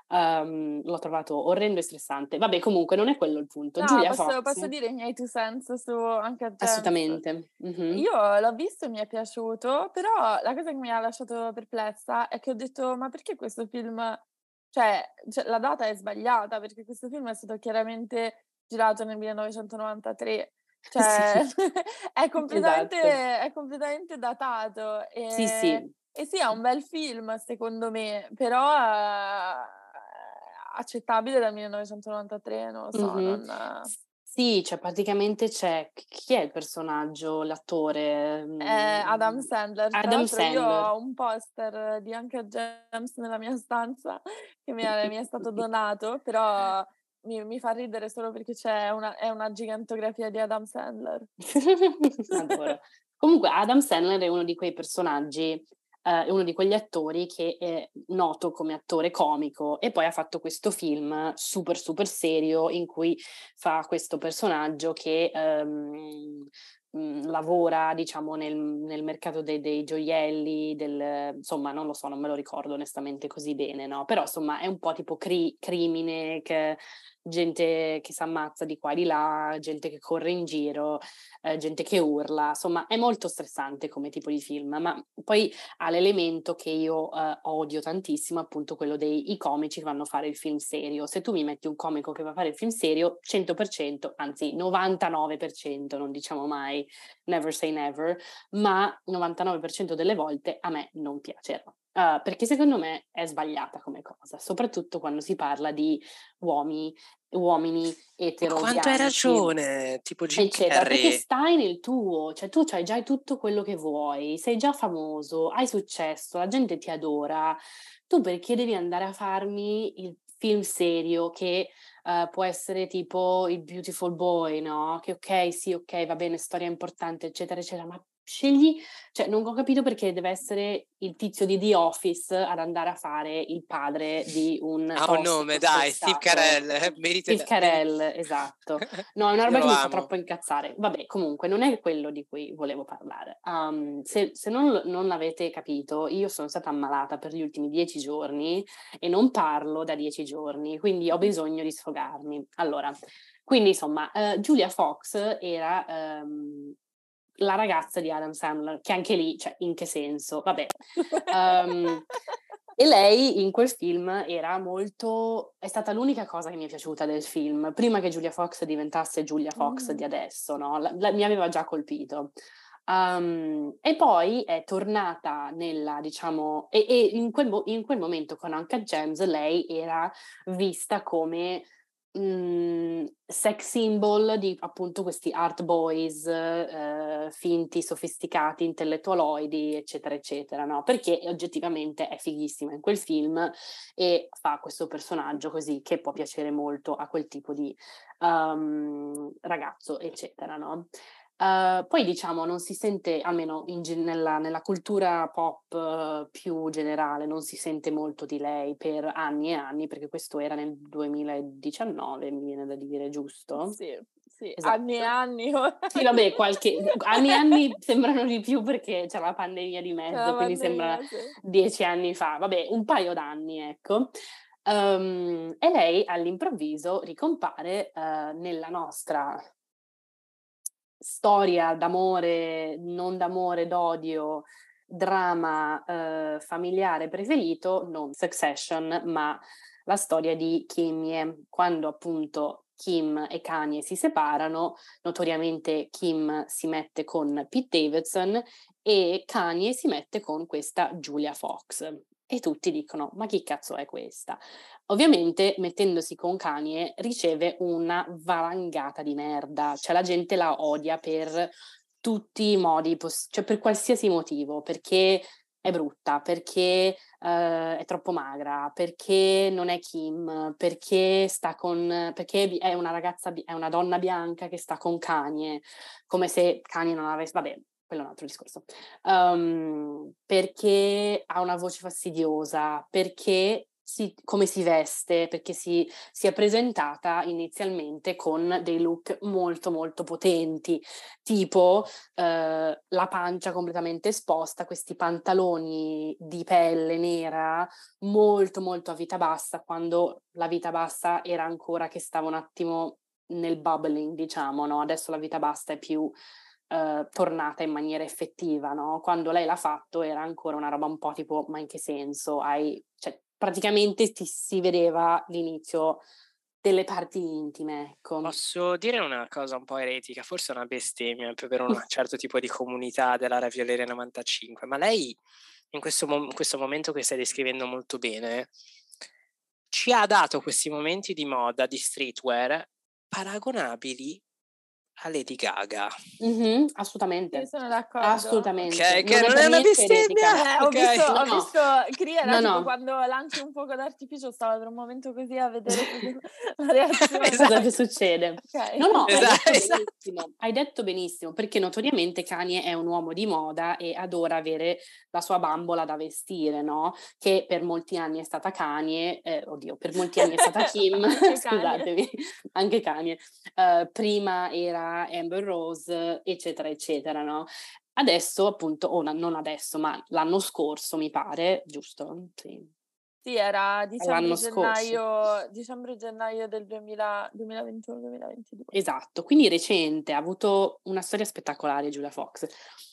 Um, l'ho trovato orrendo e stressante. Vabbè, comunque non è quello il punto. No, Giulia posso, Fox. posso dire i miei two cents su anche a Assolutamente. Mm-hmm. Io l'ho visto e mi è piaciuto, però la cosa che mi ha lasciato perplessa è che ho detto, ma perché questo film... Cioè, cioè la data è sbagliata, perché questo film è stato chiaramente girato nel 1993 cioè, sì. <laughs> è, completamente, esatto. è, completamente, datato. E, sì, sì. E sì, è un bel film, secondo me, però è accettabile dal 1993, non lo so. Mm-hmm. Non... Sì, cioè praticamente c'è chi è il personaggio, l'attore? È Adam Sandler. Adam Sandler. Io ho un poster di Anche James nella mia stanza <laughs> che mi <laughs> è, mi è stato donato, però mi, mi, fa ridere solo perché c'è una, è una gigantografia di Adam Sandler. Comunque Adam Sandler è uno di quei personaggi, uh, uno di quegli attori che è noto come attore comico e poi ha fatto questo film super super serio in cui fa questo personaggio che um, mh, lavora, diciamo, nel, nel mercato dei, dei, gioielli, del, insomma, non lo so, non me lo ricordo onestamente così bene, no? Però, insomma, è un po' tipo cri- crimine che gente che si ammazza di qua e di là, gente che corre in giro, eh, gente che urla, insomma è molto stressante come tipo di film, ma poi ha l'elemento che io eh, odio tantissimo, appunto quello dei comici che vanno a fare il film serio. Se tu mi metti un comico che va a fare il film serio, 100%, anzi 99%, non diciamo mai never say never, ma 99% delle volte a me non piacerà. Uh, perché secondo me è sbagliata come cosa, soprattutto quando si parla di uomini, uomini etero. Quanto hai ragione, tipo Jim eccetera, perché stai nel tuo, cioè tu hai già tutto quello che vuoi, sei già famoso, hai successo, la gente ti adora, tu perché devi andare a farmi il film serio che uh, può essere tipo il Beautiful Boy, no? Che ok, sì, ok, va bene, storia importante, eccetera, eccetera, ma scegli, cioè non ho capito perché deve essere il tizio di The Office ad andare a fare il padre di un... Ha un nome, dai, Steve Carell, eh, <laughs> merita... Steve Carell, <laughs> esatto. No, è una roba che mi fa troppo incazzare. Vabbè, comunque, non è quello di cui volevo parlare. Um, se, se non, non, l'avete capito, io sono stata ammalata per gli ultimi dieci giorni e non parlo da dieci giorni, quindi ho bisogno di sfogarmi. Allora, quindi insomma, uh, Julia Fox era um, la ragazza di Adam Sandler, che anche lì, cioè, in che senso? Vabbè. Um, <laughs> e lei in quel film era molto... è stata l'unica cosa che mi è piaciuta del film, prima che Julia Fox diventasse Julia Fox mm. di adesso, no? La, la, mi aveva già colpito. Um, e poi è tornata nella, diciamo, e, e in, quel, in quel momento con Anka James lei era vista come mh, sex symbol di appunto questi art boys eh, finti, sofisticati, intellettualoidi, eccetera, eccetera, no? Perché oggettivamente è fighissima in quel film e fa questo personaggio così che può piacere molto a quel tipo di um, ragazzo, eccetera, no? Uh, poi diciamo non si sente, almeno in, nella, nella, cultura pop uh, più generale, non si sente molto di lei per anni e anni, perché questo era nel 2019, mi viene da dire, giusto? Sì, sì, esatto. anni e anni. sì, vabbè, qualche... <laughs> anni e anni sembrano di più perché c'è la pandemia di mezzo, la quindi pandemia, sembra sì. dieci anni fa, vabbè, un paio d'anni, ecco. Um, e lei all'improvviso ricompare uh, nella nostra storia d'amore, non d'amore, d'odio, drama eh, familiare preferito, non Succession, ma la storia di Kimye, quando appunto Kim e Kanye si separano, notoriamente Kim si mette con Pete Davidson e Kanye si mette con questa Julia Fox. E tutti dicono, ma chi cazzo è questa? Ovviamente, mettendosi con Kanye, riceve una valangata di merda, cioè la gente la odia per tutti i modi, poss- cioè per qualsiasi motivo, perché è brutta, perché uh, è troppo magra, perché non è Kim, perché sta con perché è una ragazza è una donna bianca che sta con Kanye, come se Kanye non avesse vabbè, quello è un altro discorso. Um, perché ha una voce fastidiosa, perché si, come si veste, perché si, si, è presentata inizialmente con dei look molto molto potenti, tipo eh, la pancia completamente esposta, questi pantaloni di pelle nera molto molto a vita bassa, quando la vita bassa era ancora che stava un attimo nel bubbling, diciamo, no? Adesso la vita bassa è più Uh, tornata in maniera effettiva, no? Quando lei l'ha fatto era ancora una roba un po' tipo, ma in che senso? Hai, cioè, praticamente ti, si vedeva l'inizio delle parti intime. Ecco. Posso dire una cosa un po' eretica, forse una bestemmia per un <laughs> certo tipo di comunità della Ravioleria 95, ma lei in questo, in questo momento che stai descrivendo molto bene ci ha dato questi momenti di moda, di streetwear, paragonabili a Lady Gaga. Mm-hmm, assolutamente. Io sono d'accordo. Assolutamente. Ok, che non, non è una bestemmia. Eh, okay. Ho visto, no, ho visto Cria no, no. quando lanci un fuoco d'artificio stavo per un momento così a vedere la reazione. <laughs> esatto. Cosa che succede. Okay. No, no, esatto, hai, detto esatto. benissimo, hai detto benissimo, perché notoriamente Kanye è un uomo di moda e adora avere la sua bambola da vestire, no? Che per molti anni è stata Kanye, eh, oddio, per molti anni è stata Kim, <laughs> <laughs> scusatemi, anche Kanye. Uh, prima era Gaga, Amber Rose, eccetera, eccetera, no? Adesso, appunto, o non adesso, ma l'anno scorso, mi pare, giusto? Sì. Sì, era dicembre-gennaio, dicembre-gennaio del 2021-2022. Esatto, quindi recente, ha avuto una storia spettacolare Giulia Fox.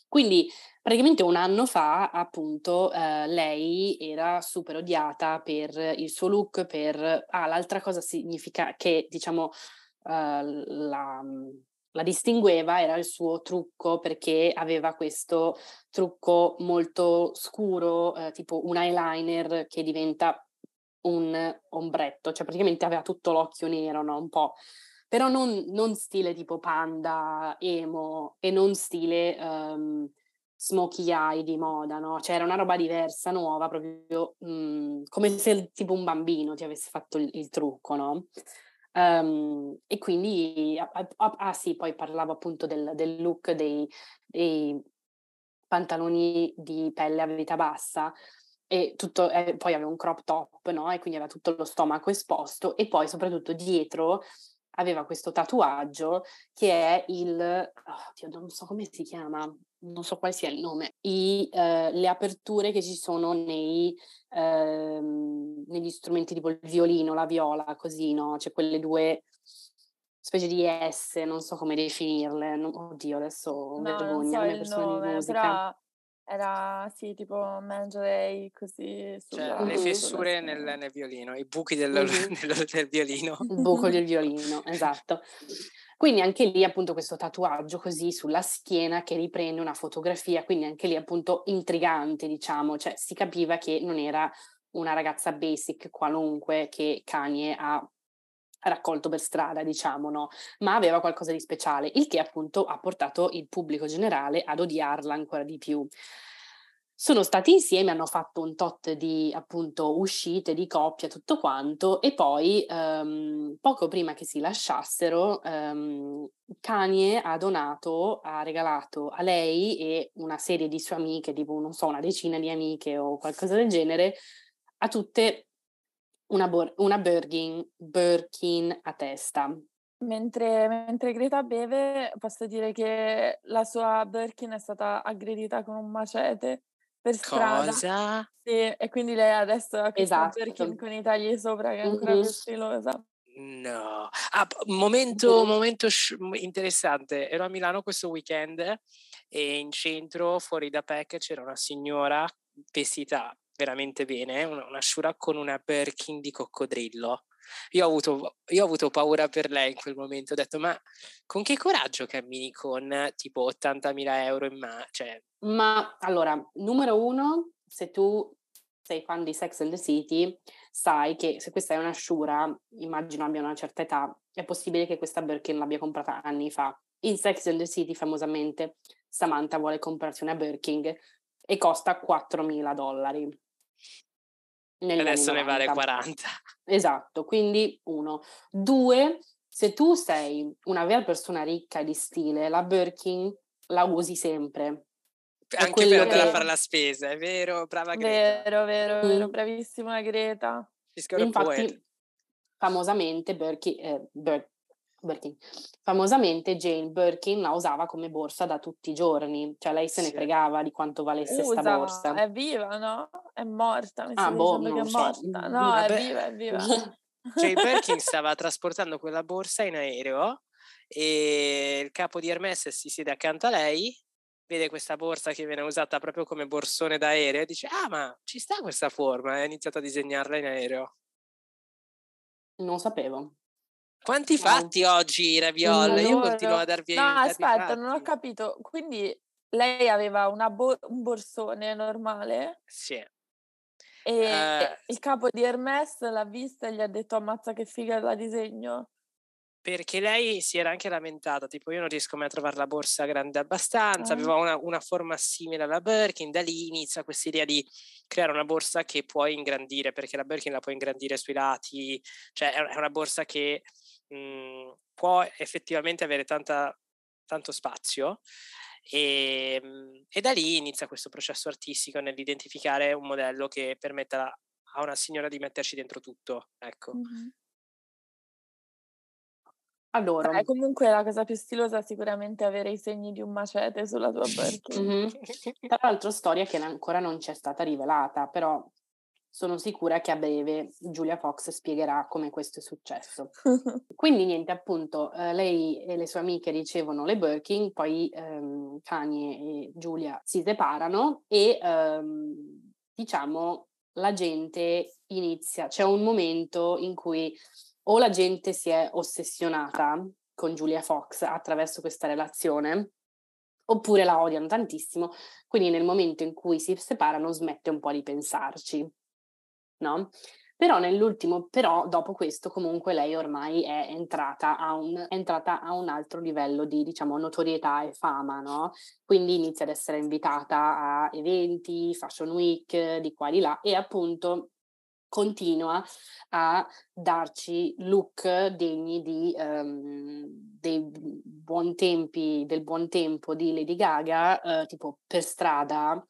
Quindi praticamente un anno fa, appunto, eh, lei era super odiata per il suo look, per... Ah, l'altra cosa significa che, diciamo, eh, la la distingueva era il suo trucco perché aveva questo trucco molto scuro, eh, tipo un eyeliner che diventa un ombretto, cioè praticamente aveva tutto l'occhio nero, no? Un po', però non, non stile tipo panda, emo e non stile um, smokey eye di moda, no? Cioè era una roba diversa, nuova, proprio um, come se tipo un bambino ti avesse fatto il, il trucco, no? Um, e quindi, ah, ah, sì, poi parlavo appunto del, del look dei, dei, pantaloni di pelle a vita bassa e tutto, eh, poi aveva un crop top, no? E quindi aveva tutto lo stomaco esposto e poi soprattutto dietro aveva questo tatuaggio che è il, oh, Dio, non so come si chiama, non so quale sia il nome, i, eh, le aperture che ci sono nei, eh, negli strumenti tipo il violino, la viola, così, no? C'è quelle due specie di S, non so come definirle, no, oddio adesso no, vergogna, so il nome, però era sì, tipo mangerei così cioè, le fessure nel, nel, violino, i buchi del, mm-hmm. <laughs> del, del violino. Il buco del <laughs> violino, esatto. Quindi anche lì appunto questo tatuaggio così sulla schiena che riprende una fotografia, quindi anche lì appunto intrigante, diciamo, cioè si capiva che non era una ragazza basic qualunque che Kanye ha raccolto per strada, diciamo, no? Ma aveva qualcosa di speciale, il che appunto ha portato il pubblico generale ad odiarla ancora di più sono stati insieme, hanno fatto un tot di appunto uscite di coppia, tutto quanto, e poi um, poco prima che si lasciassero, um, Kanye ha donato, ha regalato a lei e una serie di sue amiche, tipo non so, una decina di amiche o qualcosa del genere, a tutte una, bor- una Birkin, Birkin a testa. Mentre, mentre, Greta beve, posso dire che la sua Birkin è stata aggredita con un macete per strada. Cosa? Sì, e quindi lei adesso ha questa esatto. con i tagli sopra che è ancora mm-hmm. più stilosa. No, ah, momento, momento interessante. Ero a Milano questo weekend e in centro, fuori da PEC, c'era una signora vestita veramente bene, una, una shura con una Birkin di coccodrillo. Io ho, avuto, io ho avuto paura per lei in quel momento, ho detto ma con che coraggio cammini con tipo 80.000 euro in mano? Cioè... Ma allora, numero uno, se tu sei fan di Sex and the City, sai che se questa è una Shura, immagino abbia una certa età, è possibile che questa Birkin l'abbia comprata anni fa. In Sex and the City, famosamente, Samantha vuole comprarsi una Birkin e costa 4.000 dollari. Adesso ne vale 40. Esatto, quindi uno. Due, se tu sei una vera persona ricca di stile, la Birkin la usi sempre. Anche per andare che... a fare la spesa, è vero? Brava Greta. Vero, vero, vero, mm. bravissima Greta. Infatti, famosamente Birkin, eh, Bir- Birkin. Famosamente Jane Birkin la usava come borsa da tutti i giorni, cioè lei se ne fregava di quanto valesse Usa, sta borsa. È viva, no? È morta, mi ah, boh, che è so. morta. No, Vabbè. è viva, è viva. <laughs> Jane Birkin stava trasportando quella borsa in aereo e il capo di Hermes si siede accanto a lei, vede questa borsa che viene usata proprio come borsone d'aereo e dice ah ma ci sta questa forma e ha iniziato a disegnarla in aereo. Non sapevo. Quanti fatti no. oggi, Raviol? Io continuo a darvi No, aspetta, non ho capito. Quindi lei aveva bo- un borsone normale? Sì. E uh, il capo di Hermes l'ha vista e gli ha detto ammazza che figa la disegno. Perché lei si era anche lamentata, tipo io non riesco mai a trovare la borsa grande abbastanza, ah. aveva una, una, forma simile alla Birkin, da lì inizia questa idea di creare una borsa che puoi ingrandire, perché la Birkin la puoi ingrandire sui lati, cioè è una borsa che mh, mhmm, può effettivamente avere tanta, tanto spazio e, mhmm, e, da lì inizia questo processo artistico nell'identificare un modello che permetta a una signora di metterci dentro tutto. Ecco. Mm-hmm. Adoro. Eh, comunque la cosa più stilosa è sicuramente avere i segni di un macete sulla tua <laughs> Birkin. Mm-hmm. Tra l'altro storia che ancora non c'è stata rivelata, però sono sicura che a breve Giulia Fox spiegherà come questo è successo. <laughs> Quindi niente, appunto, eh, lei e le sue amiche ricevono le Birkin, poi ehm, Kanye e Giulia si separano e ehm, diciamo la gente inizia, c'è un momento in cui o la gente si è ossessionata con Giulia Fox attraverso questa relazione, oppure la odiano tantissimo, quindi nel momento in cui si separano smette un po' di pensarci, no? Però nell'ultimo, però dopo questo comunque lei ormai è entrata a un, entrata a un altro livello di, diciamo, notorietà e fama, no? Quindi inizia ad essere invitata a eventi, fashion week, di qua di là, e appunto continua a darci look degni di, um, dei buon tempi, del buon tempo di Lady Gaga, uh, tipo per strada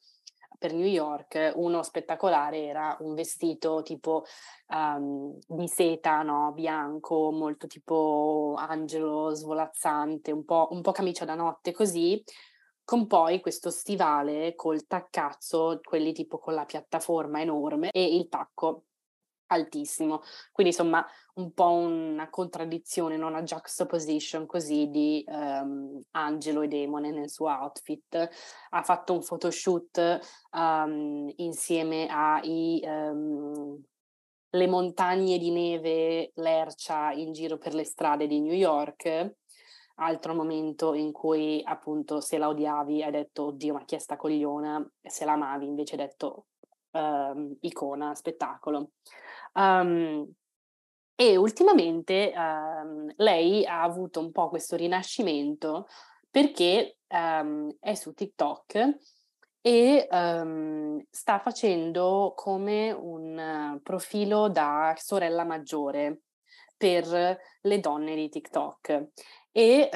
per New York, uno spettacolare era un vestito tipo um, di seta, no? bianco, molto tipo angelo svolazzante, un po', un po' camicia da notte così, con poi questo stivale col taccazzo, quelli tipo con la piattaforma enorme e il tacco altissimo. Quindi insomma un po' una contraddizione, non una juxtaposition così di um, Angelo e Demone nel suo outfit. Ha fatto un photoshoot um, insieme ai... Um, le montagne di neve lercia in giro per le strade di New York, altro momento in cui appunto se la odiavi hai detto oddio ma chi è sta cogliona, se la amavi invece hai detto uh, icona, spettacolo. Um, e ultimamente um, lei ha avuto un po' questo rinascimento perché um, è su TikTok e um, sta facendo come un profilo da sorella maggiore per le donne di TikTok. E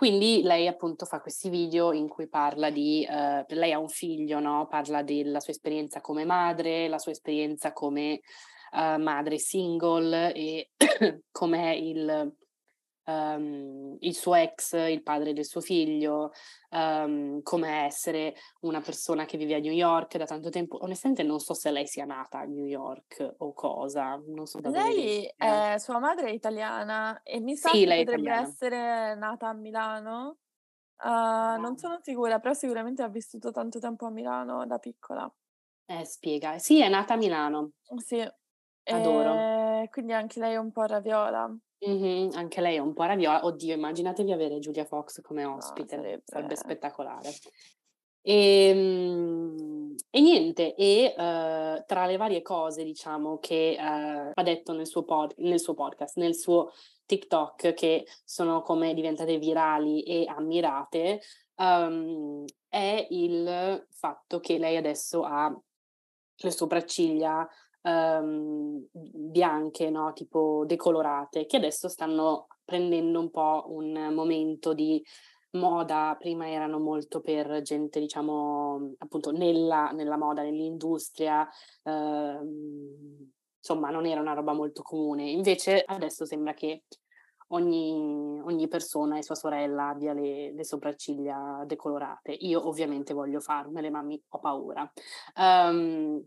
quindi lei appunto fa questi video in cui parla di, uh, lei ha un figlio, no? parla della sua esperienza come madre, la sua esperienza come uh, madre single e <clears throat> com'è il, um, il, suo ex, il padre del suo figlio, um, come essere una persona che vive a New York da tanto tempo. Onestamente non so se lei sia nata a New York o cosa, non so da Lei, è, sua madre è italiana e mi sa sì, che potrebbe italiana. essere nata a Milano. Uh. Non sono sicura, però sicuramente ha vissuto tanto tempo a Milano da piccola. Eh, spiega. Sì, è nata a Milano. Sì. Adoro. Quindi anche lei è un po' raviola. Mm-hmm, anche lei è un po' raviola. Oddio, immaginatevi avere Giulia Fox come ospite, no, sarebbe... sarebbe... spettacolare. E, ehm, e niente, e uh, tra le varie cose, diciamo, che uh, ha detto nel suo, pod- nel suo podcast, nel suo TikTok, che sono come diventate virali e ammirate, um, è il fatto che lei adesso ha le sopracciglia um, bianche, no? tipo decolorate, che adesso stanno prendendo un po' un momento di moda, prima erano molto per gente, diciamo, appunto nella, nella moda, nell'industria, ehm, insomma, non era una roba molto comune. Invece adesso sembra che ogni, ogni persona e sua sorella abbia le, le, sopracciglia decolorate. Io ovviamente voglio farmele, ma mi ho paura. Um,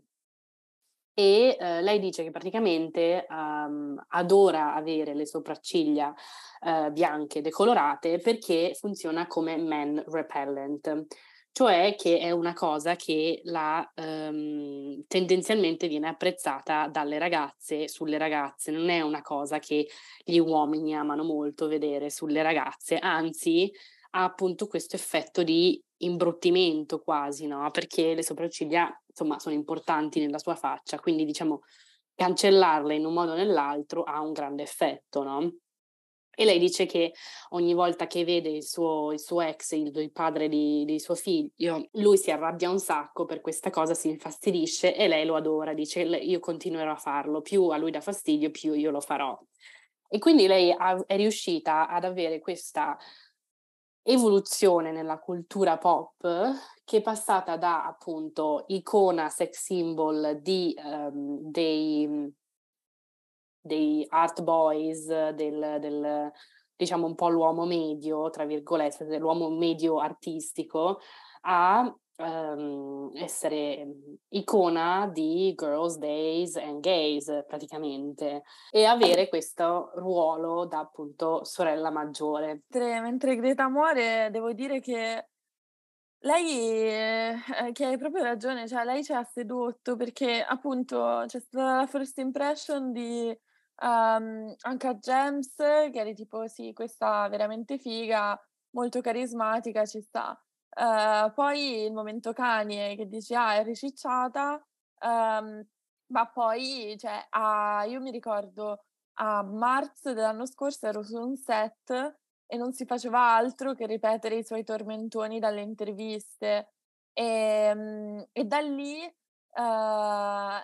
e eh, lei dice che praticamente um, adora avere le sopracciglia uh, bianche decolorate perché funziona come man repellent, cioè che è una cosa che la, um, tendenzialmente viene apprezzata dalle ragazze sulle ragazze, non è una cosa che gli uomini amano molto vedere sulle ragazze, anzi ha appunto questo effetto di imbruttimento quasi, no? Perché le sopracciglia, insomma, sono importanti nella sua faccia, quindi diciamo cancellarle in un modo o nell'altro ha un grande effetto, no? E lei dice che ogni volta che vede il suo, il suo ex, il, il padre di, di, suo figlio, lui si arrabbia un sacco per questa cosa, si infastidisce e lei lo adora, dice io continuerò a farlo, più a lui dà fastidio, più io lo farò. E quindi lei è riuscita ad avere questa evoluzione nella cultura pop che è passata da appunto icona sex symbol di, um, dei, dei art boys, del, del, diciamo un po' l'uomo medio, tra virgolette, dell'uomo medio artistico, a um, essere icona di girls, days and gays praticamente e avere questo ruolo da appunto sorella maggiore. Mentre Greta muore, devo dire che lei, eh, che hai proprio ragione, cioè lei ci ha sedotto perché appunto c'è stata la first impression di um, Anka James, che eri tipo sì, questa veramente figa, molto carismatica, ci sta. Uh, poi il momento Kanye che dici ah è ricicciata, um, ma poi cioè, a, io mi ricordo a marzo dell'anno scorso ero su un set e non si faceva altro che ripetere i suoi tormentoni dalle interviste. E, um, e da lì uh,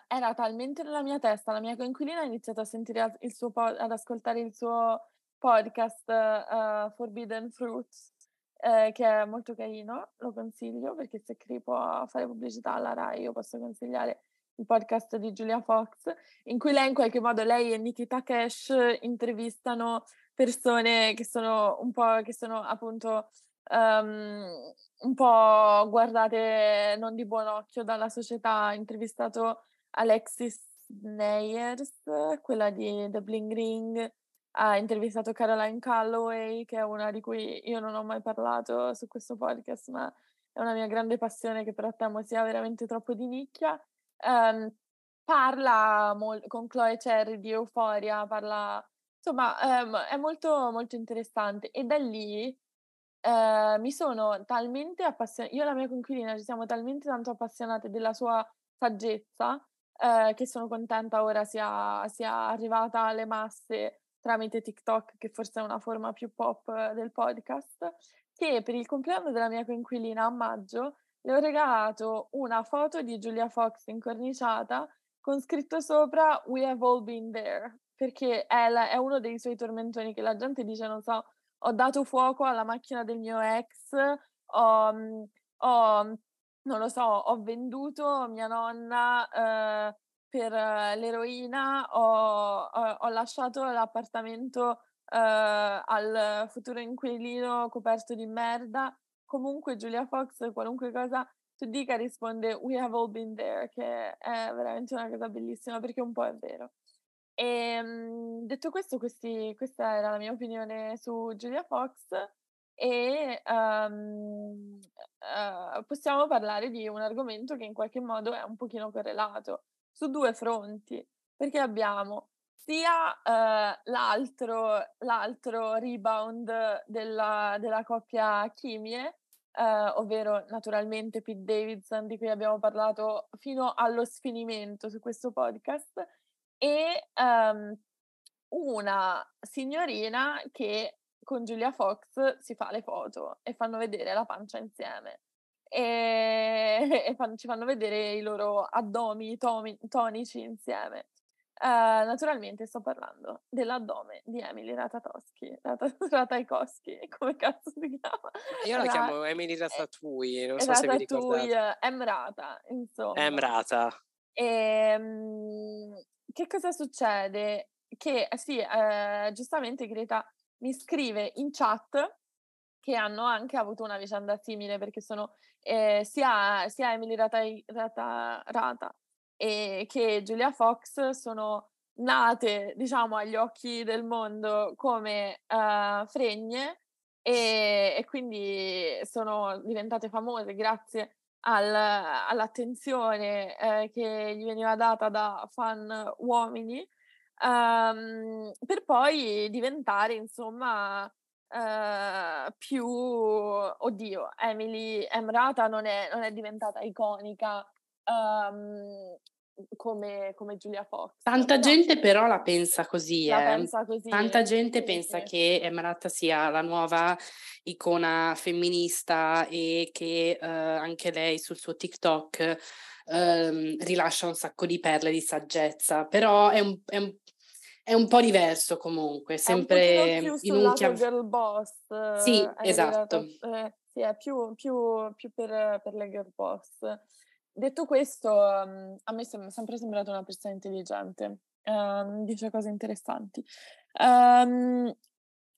era talmente nella mia testa, la mia coinquilina ha iniziato a sentire il suo po- ad ascoltare il suo podcast uh, Forbidden Fruits eh, che è molto carino, lo consiglio perché se Cri può fare pubblicità alla RAI io posso consigliare il podcast di Giulia Fox, in cui lei in qualche modo, lei e Nikita Cash intervistano persone che sono un po', che sono appunto um, un po' guardate non di buon occhio dalla società. Ha intervistato Alexis Neyers, quella di The Bling Ring, ha intervistato Caroline Calloway, che è una di cui io non ho mai parlato su questo podcast, ma è una mia grande passione che temo sia veramente troppo di nicchia. Um, parla mol- con Chloe Cherry di Euphoria, parla insomma um, è molto molto interessante e da lì uh, mi sono talmente appassionata, io e la mia conquilina ci siamo talmente tanto appassionate della sua saggezza uh, che sono contenta ora sia, sia arrivata alle masse tramite TikTok, che forse è una forma più pop del podcast, che per il compleanno della mia coinquilina a maggio le ho regalato una foto di Julia Fox incorniciata con scritto sopra We have all been there, perché è, la, è uno dei suoi tormentoni che la gente dice, non so, ho dato fuoco alla macchina del mio ex, ho, mm, ho non lo so, ho venduto mia nonna eh, per l'eroina, ho, ho, ho lasciato l'appartamento eh, al futuro inquilino coperto di merda. Comunque Giulia Fox, qualunque cosa tu dica, risponde We have all been there, che è veramente una cosa bellissima perché un po' è vero. E ehm, detto questo, questi, questa era la mia opinione su Giulia Fox e um, uh, possiamo parlare di un argomento che in qualche modo è un pochino correlato su due fronti, perché abbiamo sia uh, l'altro, l'altro rebound della, della coppia Chimie, uh, ovvero naturalmente Pete Davidson di cui abbiamo parlato fino allo sfinimento su questo podcast, e um, una signorina che con Giulia Fox si fa le foto e fanno vedere la pancia insieme e, <laughs> e fan, ci fanno vedere i loro addomi tomi, tonici insieme. Uh, naturalmente sto parlando dell'addome di Emily Ratatoschi, Rat- <laughs> <laughs> come cazzo si chiama? Io la, la chiamo Emily Ratatouille, non so se vi ricordate. Emrata, insomma. Emrata. E, um, che cosa succede? Che, eh, sì, eh, giustamente Greta mi scrive in chat che hanno anche avuto una vicenda simile perché sono eh, sia, sia, Emily Rata, Rata, Rata e che Giulia Fox sono nate, diciamo, agli occhi del mondo come uh, fregne e, e, quindi sono diventate famose grazie al, all'attenzione eh, che gli veniva data da fan uomini um, per poi diventare, insomma, Uh, più oddio, Emily Emrata non è, non è diventata iconica um, come, come, Giulia Fox. Tanta però, gente però la pensa così. La eh. pensa così Tanta gente sì, pensa sì. che Emrata sia la nuova icona femminista e che uh, anche lei sul suo TikTok uh, rilascia un sacco di perle di saggezza, però è un, è un è un po' diverso comunque, sempre in un chiave... girl boss. Sì, esatto. Eh, sì, è più, più, più per, per, le girl boss. detto questo, um, a me è sempre sembrata una persona intelligente, um, dice cose interessanti. Um,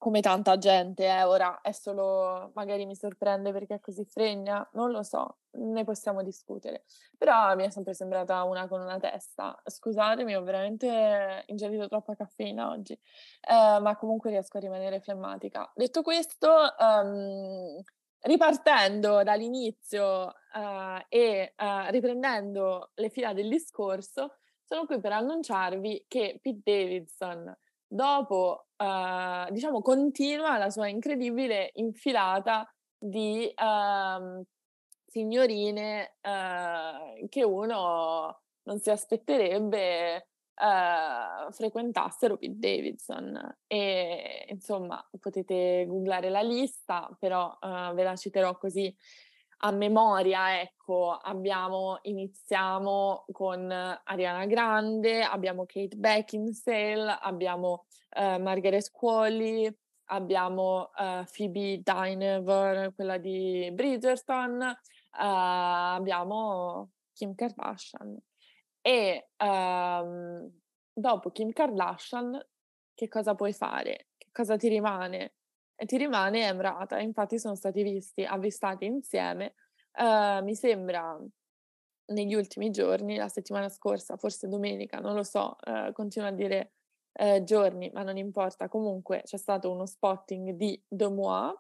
come tanta gente, eh, ora è solo, magari mi sorprende perché è così fregna, non lo so, ne possiamo discutere. Però mi è sempre sembrata una con una testa. Scusatemi, ho veramente ingerito troppa caffeina oggi, eh, ma comunque riesco a rimanere flemmatica. Detto questo, um, ripartendo dall'inizio uh, e uh, riprendendo le fila del discorso, sono qui per annunciarvi che Pete Davidson dopo, uh, diciamo, continua la sua incredibile infilata di uh, signorine uh, che uno non si aspetterebbe uh, frequentassero Pete Davidson. E insomma, potete googlare la lista, però ve la citerò così a memoria, ecco, abbiamo, iniziamo con Ariana Grande, abbiamo Kate Beckinsale, abbiamo uh, Margaret Qualley, abbiamo uh, Phoebe Dynevor, quella di Bridgerton, uh, abbiamo Kim Kardashian. E um, dopo Kim Kardashian, che cosa puoi fare? Che cosa ti rimane? Ti rimane Emrata. Infatti sono stati visti, avvistati insieme, uh, mi sembra negli ultimi giorni, la settimana scorsa, forse domenica, non lo so, uh, continuo a dire uh, giorni, ma non importa. Comunque c'è stato uno spotting di De Moi,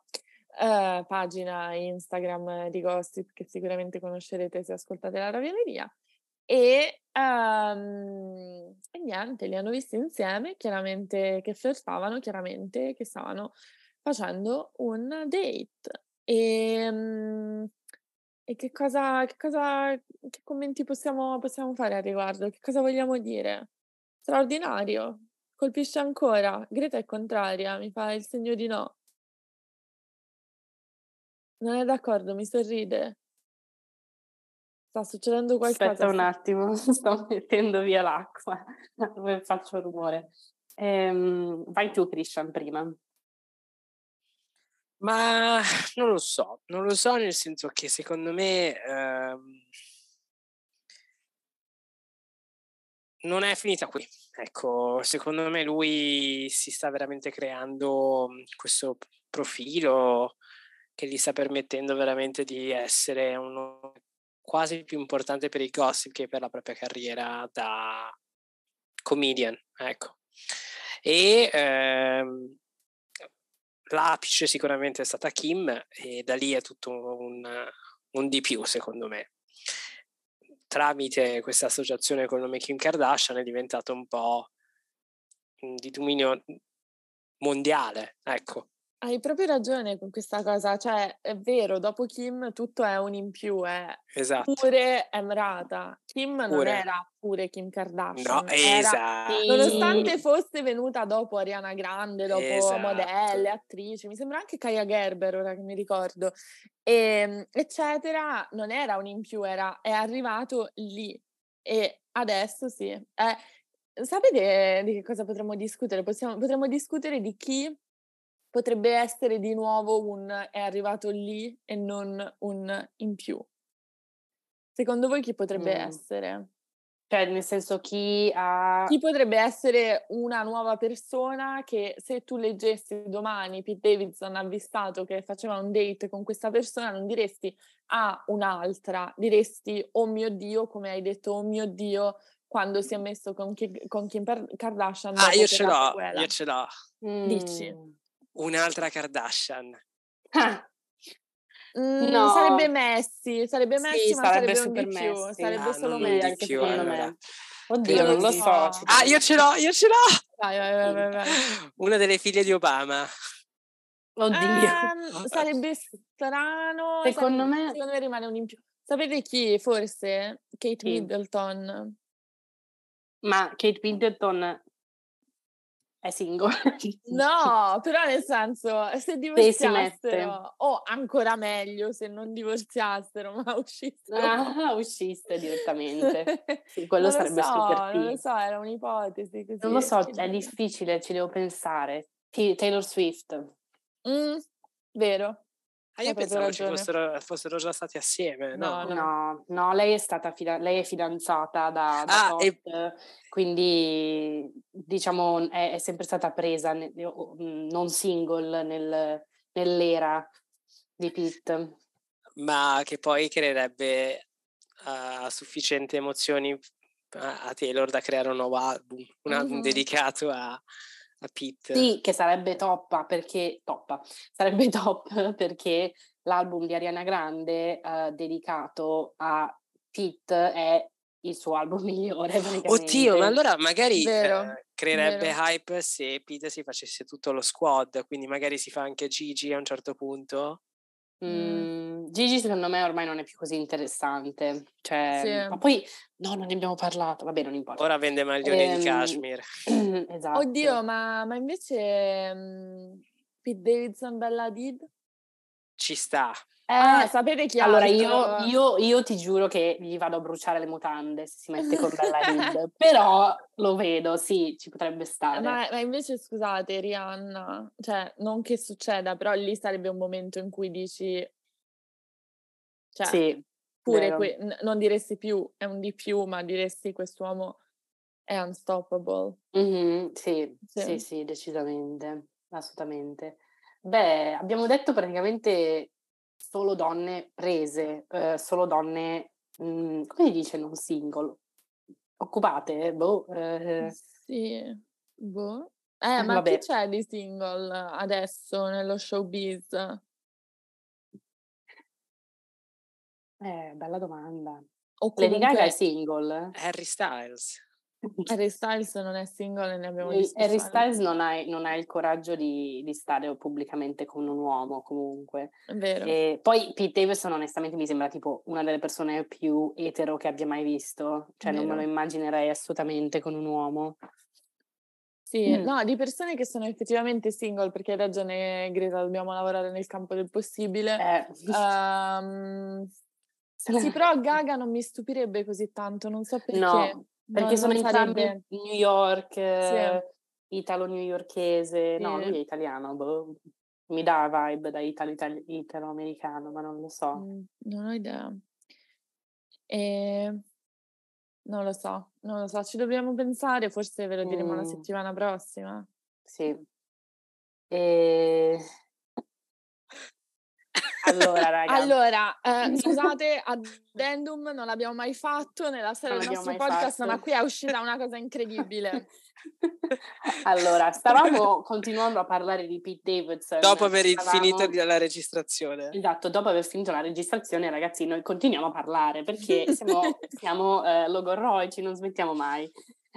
pagina Instagram di Gossip che sicuramente conoscerete se ascoltate la ravioleria. E, um, e niente, li hanno visti insieme, chiaramente che flirtavano, chiaramente che stavano facendo un date. E, ehm, e che cosa, che cosa, che commenti possiamo, possiamo fare al riguardo? Che cosa vogliamo dire? Straordinario, colpisce ancora. Greta è contraria, mi fa il segno di no. Non è d'accordo, mi sorride. Sta succedendo qualcosa. Aspetta un attimo, <laughs> sto mettendo via l'acqua, <laughs> faccio rumore. Ehm, vai tu, Christian, prima. Ma non lo so, non lo so nel senso che secondo me ehm, non è finita qui. Ecco, secondo me lui si sta veramente creando mhmm, questo profilo che gli sta permettendo veramente di essere uno quasi più importante per il gossip che per la propria carriera da comedian, ecco. E ehm, L'apice sicuramente è stata Kim e da lì è tutto un, un di più secondo me. Tramite questa associazione col nome Kim Kardashian è diventato un po' di dominio mondiale, ecco. Hai proprio ragione con questa cosa, cioè è vero, dopo Kim tutto è un in più, è esatto. pure Emrata. Kim pure. non era pure Kim Kardashian. No, esatto. Nonostante fosse venuta dopo Ariana Grande, dopo esatto. modelle, attrici, mi sembra anche Kaya Gerber, ora che mi ricordo, e, ehm, eccetera, non era un in più, era, è arrivato lì. E adesso sì. Eh, sapete di che cosa potremmo discutere? Possiamo, potremmo discutere di chi potrebbe essere di nuovo un è arrivato lì e non un in più. Secondo voi chi potrebbe mm. essere? Cioè, nel senso, chi ha. Chi potrebbe essere una nuova persona che se tu leggessi domani Pete Davidson ha avvistato che faceva un date con questa persona, non diresti ah, un'altra, diresti oh mio Dio, come hai detto, oh mio Dio, quando si è messo con, Kim, con Kim Kardashian. Ah, io ce l'ho, io ce l'ho. Mm. Dici un'altra Kardashian. Ah. Mm, no. Sarebbe Messi, sarebbe Messi, sì, ma sarebbe, sarebbe un di più, Messi. sarebbe ah, solo Messi anche più, secondo allora. me. Oddio, non lo so. Ah, io ce l'ho, io ce l'ho! Vai, vai, vai, vai. Una delle figlie di Obama. Oddio. Um, sarebbe strano. Secondo sarebbe, me... Secondo me rimane un in più. Sapete chi, forse? Kate sì. Middleton. Ma Kate Middleton è single. <laughs> no, però nel senso, se divorziassero, o oh, ancora meglio se non divorziassero, ma <laughs> uscissero. Ah, usciste direttamente. <laughs> Sì, quello non sarebbe so, super Non lo so, era un'ipotesi. Così non lo so, è difficile, ci devo pensare. Taylor Swift. Mm, vero. Ah, io pensavo ci fossero, fossero, già stati assieme. No, no, no, no lei, è stata fida- lei è fidanzata da, da ah, e... quindi diciamo è, è, sempre stata presa ne- non single nel, nell'era di Pete. Ma che poi creerebbe uh, sufficienti emozioni a Taylor da creare un nuovo album, un album mm-hmm. dedicato a, a Pete. Sì, che sarebbe toppa perché toppa, <laughs> sarebbe top <laughs> perché l'album di Ariana Grande uh, dedicato a Pete è il suo album <laughs> migliore. Oddio, ma allora magari eh, creerebbe vero. hype se Pete si facesse tutto lo squad, quindi magari si fa anche Gigi a un certo punto. Mm, Gigi secondo me ormai non è più così interessante, cioè, sì. ma poi no, non ne abbiamo parlato, vabbè non importa. Ora vende maglioni ehm, di cashmere. <clears throat> esatto. Oddio, ma, ma invece um, Pete Davidson, Bella Did? Ci sta. Eh, sapete chi Allora io, io, io, ti giuro che gli vado a bruciare le mutande se si mette con <laughs> Bella Reed, però lo vedo, sì, ci potrebbe stare. Ma, ma, invece scusate, Rihanna, cioè non che succeda, però lì sarebbe un momento in cui dici... Cioè, sì, pure que- n- non diresti più, è un di più, ma diresti quest'uomo è unstoppable. Mm-hmm, sì, sì, sì, sì, decisamente, assolutamente. Beh, abbiamo detto praticamente solo donne prese, eh, solo donne, mh, mm, come si dice non single? Occupate? Boh. Eh. Sì, boh. Eh, ma Vabbè. chi c'è di single adesso nello showbiz? Eh, bella domanda. O comunque... Lady Gaga è single? Harry Styles. Harry Styles non è single, ne abbiamo discusso. Harry Styles non ha, non ha, il coraggio di, di, stare pubblicamente con un uomo, comunque. È vero. E poi Pete Davidson, onestamente, mi sembra tipo una delle persone più etero che abbia mai visto. Cioè, non me lo immaginerei assolutamente con un uomo. Sì, mm. no, di persone che sono effettivamente single, perché hai ragione Greta, dobbiamo lavorare nel campo del possibile. Eh. Um, <laughs> sì, però Gaga non mi stupirebbe così tanto, non so perché. No, perché no, sono entrambi New York, sì. italo-newyorkese. Sì. No, lui è italiano, boh. mi dà vibe da italo- italo-americano, ma non lo so. Mm, non ho idea. E... Non lo so, non lo so, ci dobbiamo pensare, forse ve lo diremo mm. la settimana prossima. Sì. E... Allora, raga. Allora, eh, <laughs> scusate, addendum non l'abbiamo mai fatto nella storia del nostro podcast, fatto. ma qui è uscita una cosa incredibile. <laughs> allora, stavamo continuando a parlare di Pete Davidson. Dopo aver stavamo... finito la registrazione. Esatto, dopo aver finito la registrazione, ragazzi, noi continuiamo a parlare perché <laughs> siamo, siamo eh, logorroici, non smettiamo mai.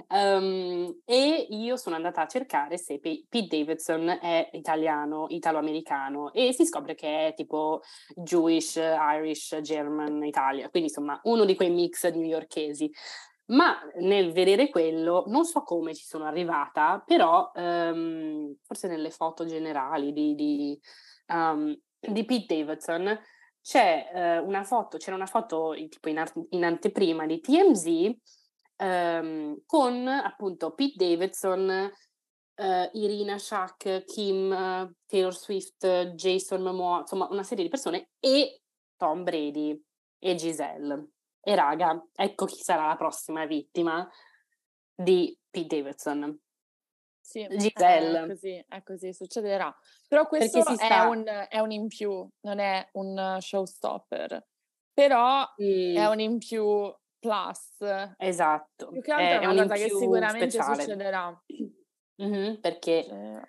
Um, e io sono andata a cercare se Pete Davidson è italiano, italo-americano e si scopre che è tipo Jewish, Irish, German, Italia, quindi insomma uno di quei mix newyorkesi. Ma nel vedere quello, non so come ci sono arrivata, però um, forse nelle foto generali di, di, um, di Pete Davidson c'è uh, una foto, c'era una foto tipo in, art- in anteprima di TMZ ehm, con appunto Pete Davidson, eh, Irina Shak, Kim, Taylor Swift, Jason Momoa, insomma una serie di persone e Tom Brady e Giselle. E raga, ecco chi sarà la prossima vittima di Pete Davidson. Sì, Giselle. È così, è così, succederà. Però questo è un, è un, in più, non è un showstopper. Però mm. è un in più plus. Esatto. Più che altro è, è una cosa che sicuramente speciale. succederà. Mm-hmm, perché cioè...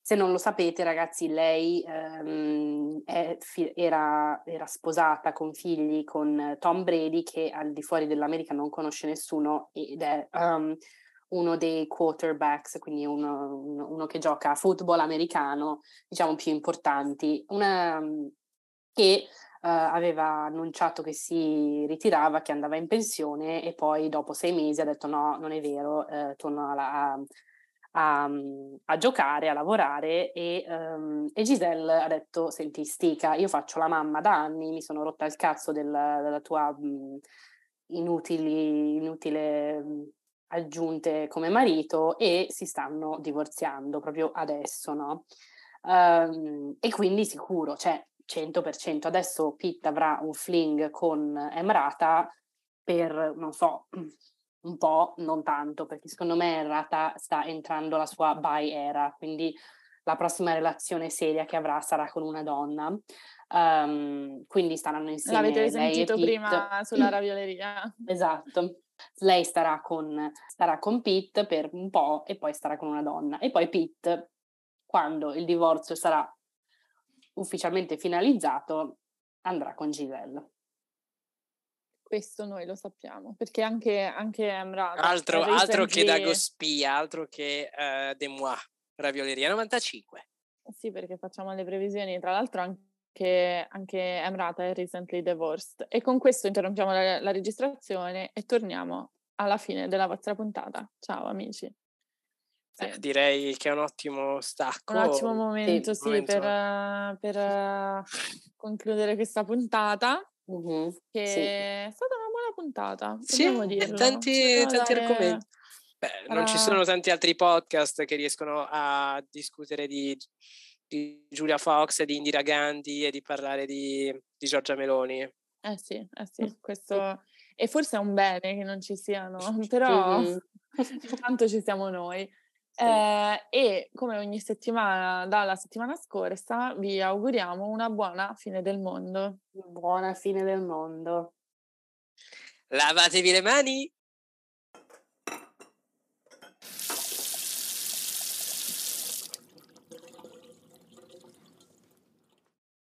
se non lo sapete, ragazzi, lei um, fi- era, era, sposata con figli con Tom Brady, che al di fuori dell'America non conosce nessuno ed è um, uno dei quarterbacks, quindi uno, uno, che gioca a football americano, diciamo più importanti. Una, che aveva annunciato che si ritirava, che andava in pensione e poi dopo sei mesi ha detto no, non è vero, uh, torno alla, a, a, giocare, a lavorare e, um, e, Giselle ha detto senti stica, io faccio la mamma da anni, mi sono rotta il cazzo del, della tua um, inutili, inutile um, aggiunte come marito e si stanno divorziando proprio adesso, no? Um, e quindi sicuro, cioè 100%. Adesso Pitt avrà un fling con Emrata per, non so, <clears throat> un po', non tanto, perché secondo me Emrata sta entrando la sua by era, quindi la prossima relazione seria che avrà sarà con una donna. Um, quindi staranno insieme. L'avete sentito prima sulla <clears throat> ravioleria. Esatto. Lei starà con, starà con Pete per un po' e poi starà con una donna. E poi Pete, quando il divorzio sarà ufficialmente finalizzato, andrà con Giselle. Questo noi lo sappiamo, perché anche, anche Emrata... Altro, altro che da Gospia, altro che uh, De Moi, Ravioleria 95. Sì, perché facciamo le previsioni, tra l'altro anche, anche Emrata è recently divorced. E con questo interrompiamo la, la registrazione e torniamo alla fine della vostra puntata. Ciao amici. Sì. Eh, direi che è un ottimo stacco. Un ottimo momento, sì, sì momento... per, per uh, concludere questa puntata. Uh-huh. Che sì. è stata una buona puntata. Sì, dirlo. tanti, tanti dare... argomenti. Beh, non ci sono tanti altri podcast che riescono a discutere di, di Giulia Fox, di Indira Gandhi e di parlare di, di Giorgia Meloni. Eh sì, eh sì, questo... E forse è un bene che non ci siano, <laughs> però mm-hmm. <laughs> intanto ci siamo noi. Eh, e come ogni settimana dalla settimana scorsa vi auguriamo una buona fine del mondo. Buona fine del mondo. Lavatevi le mani.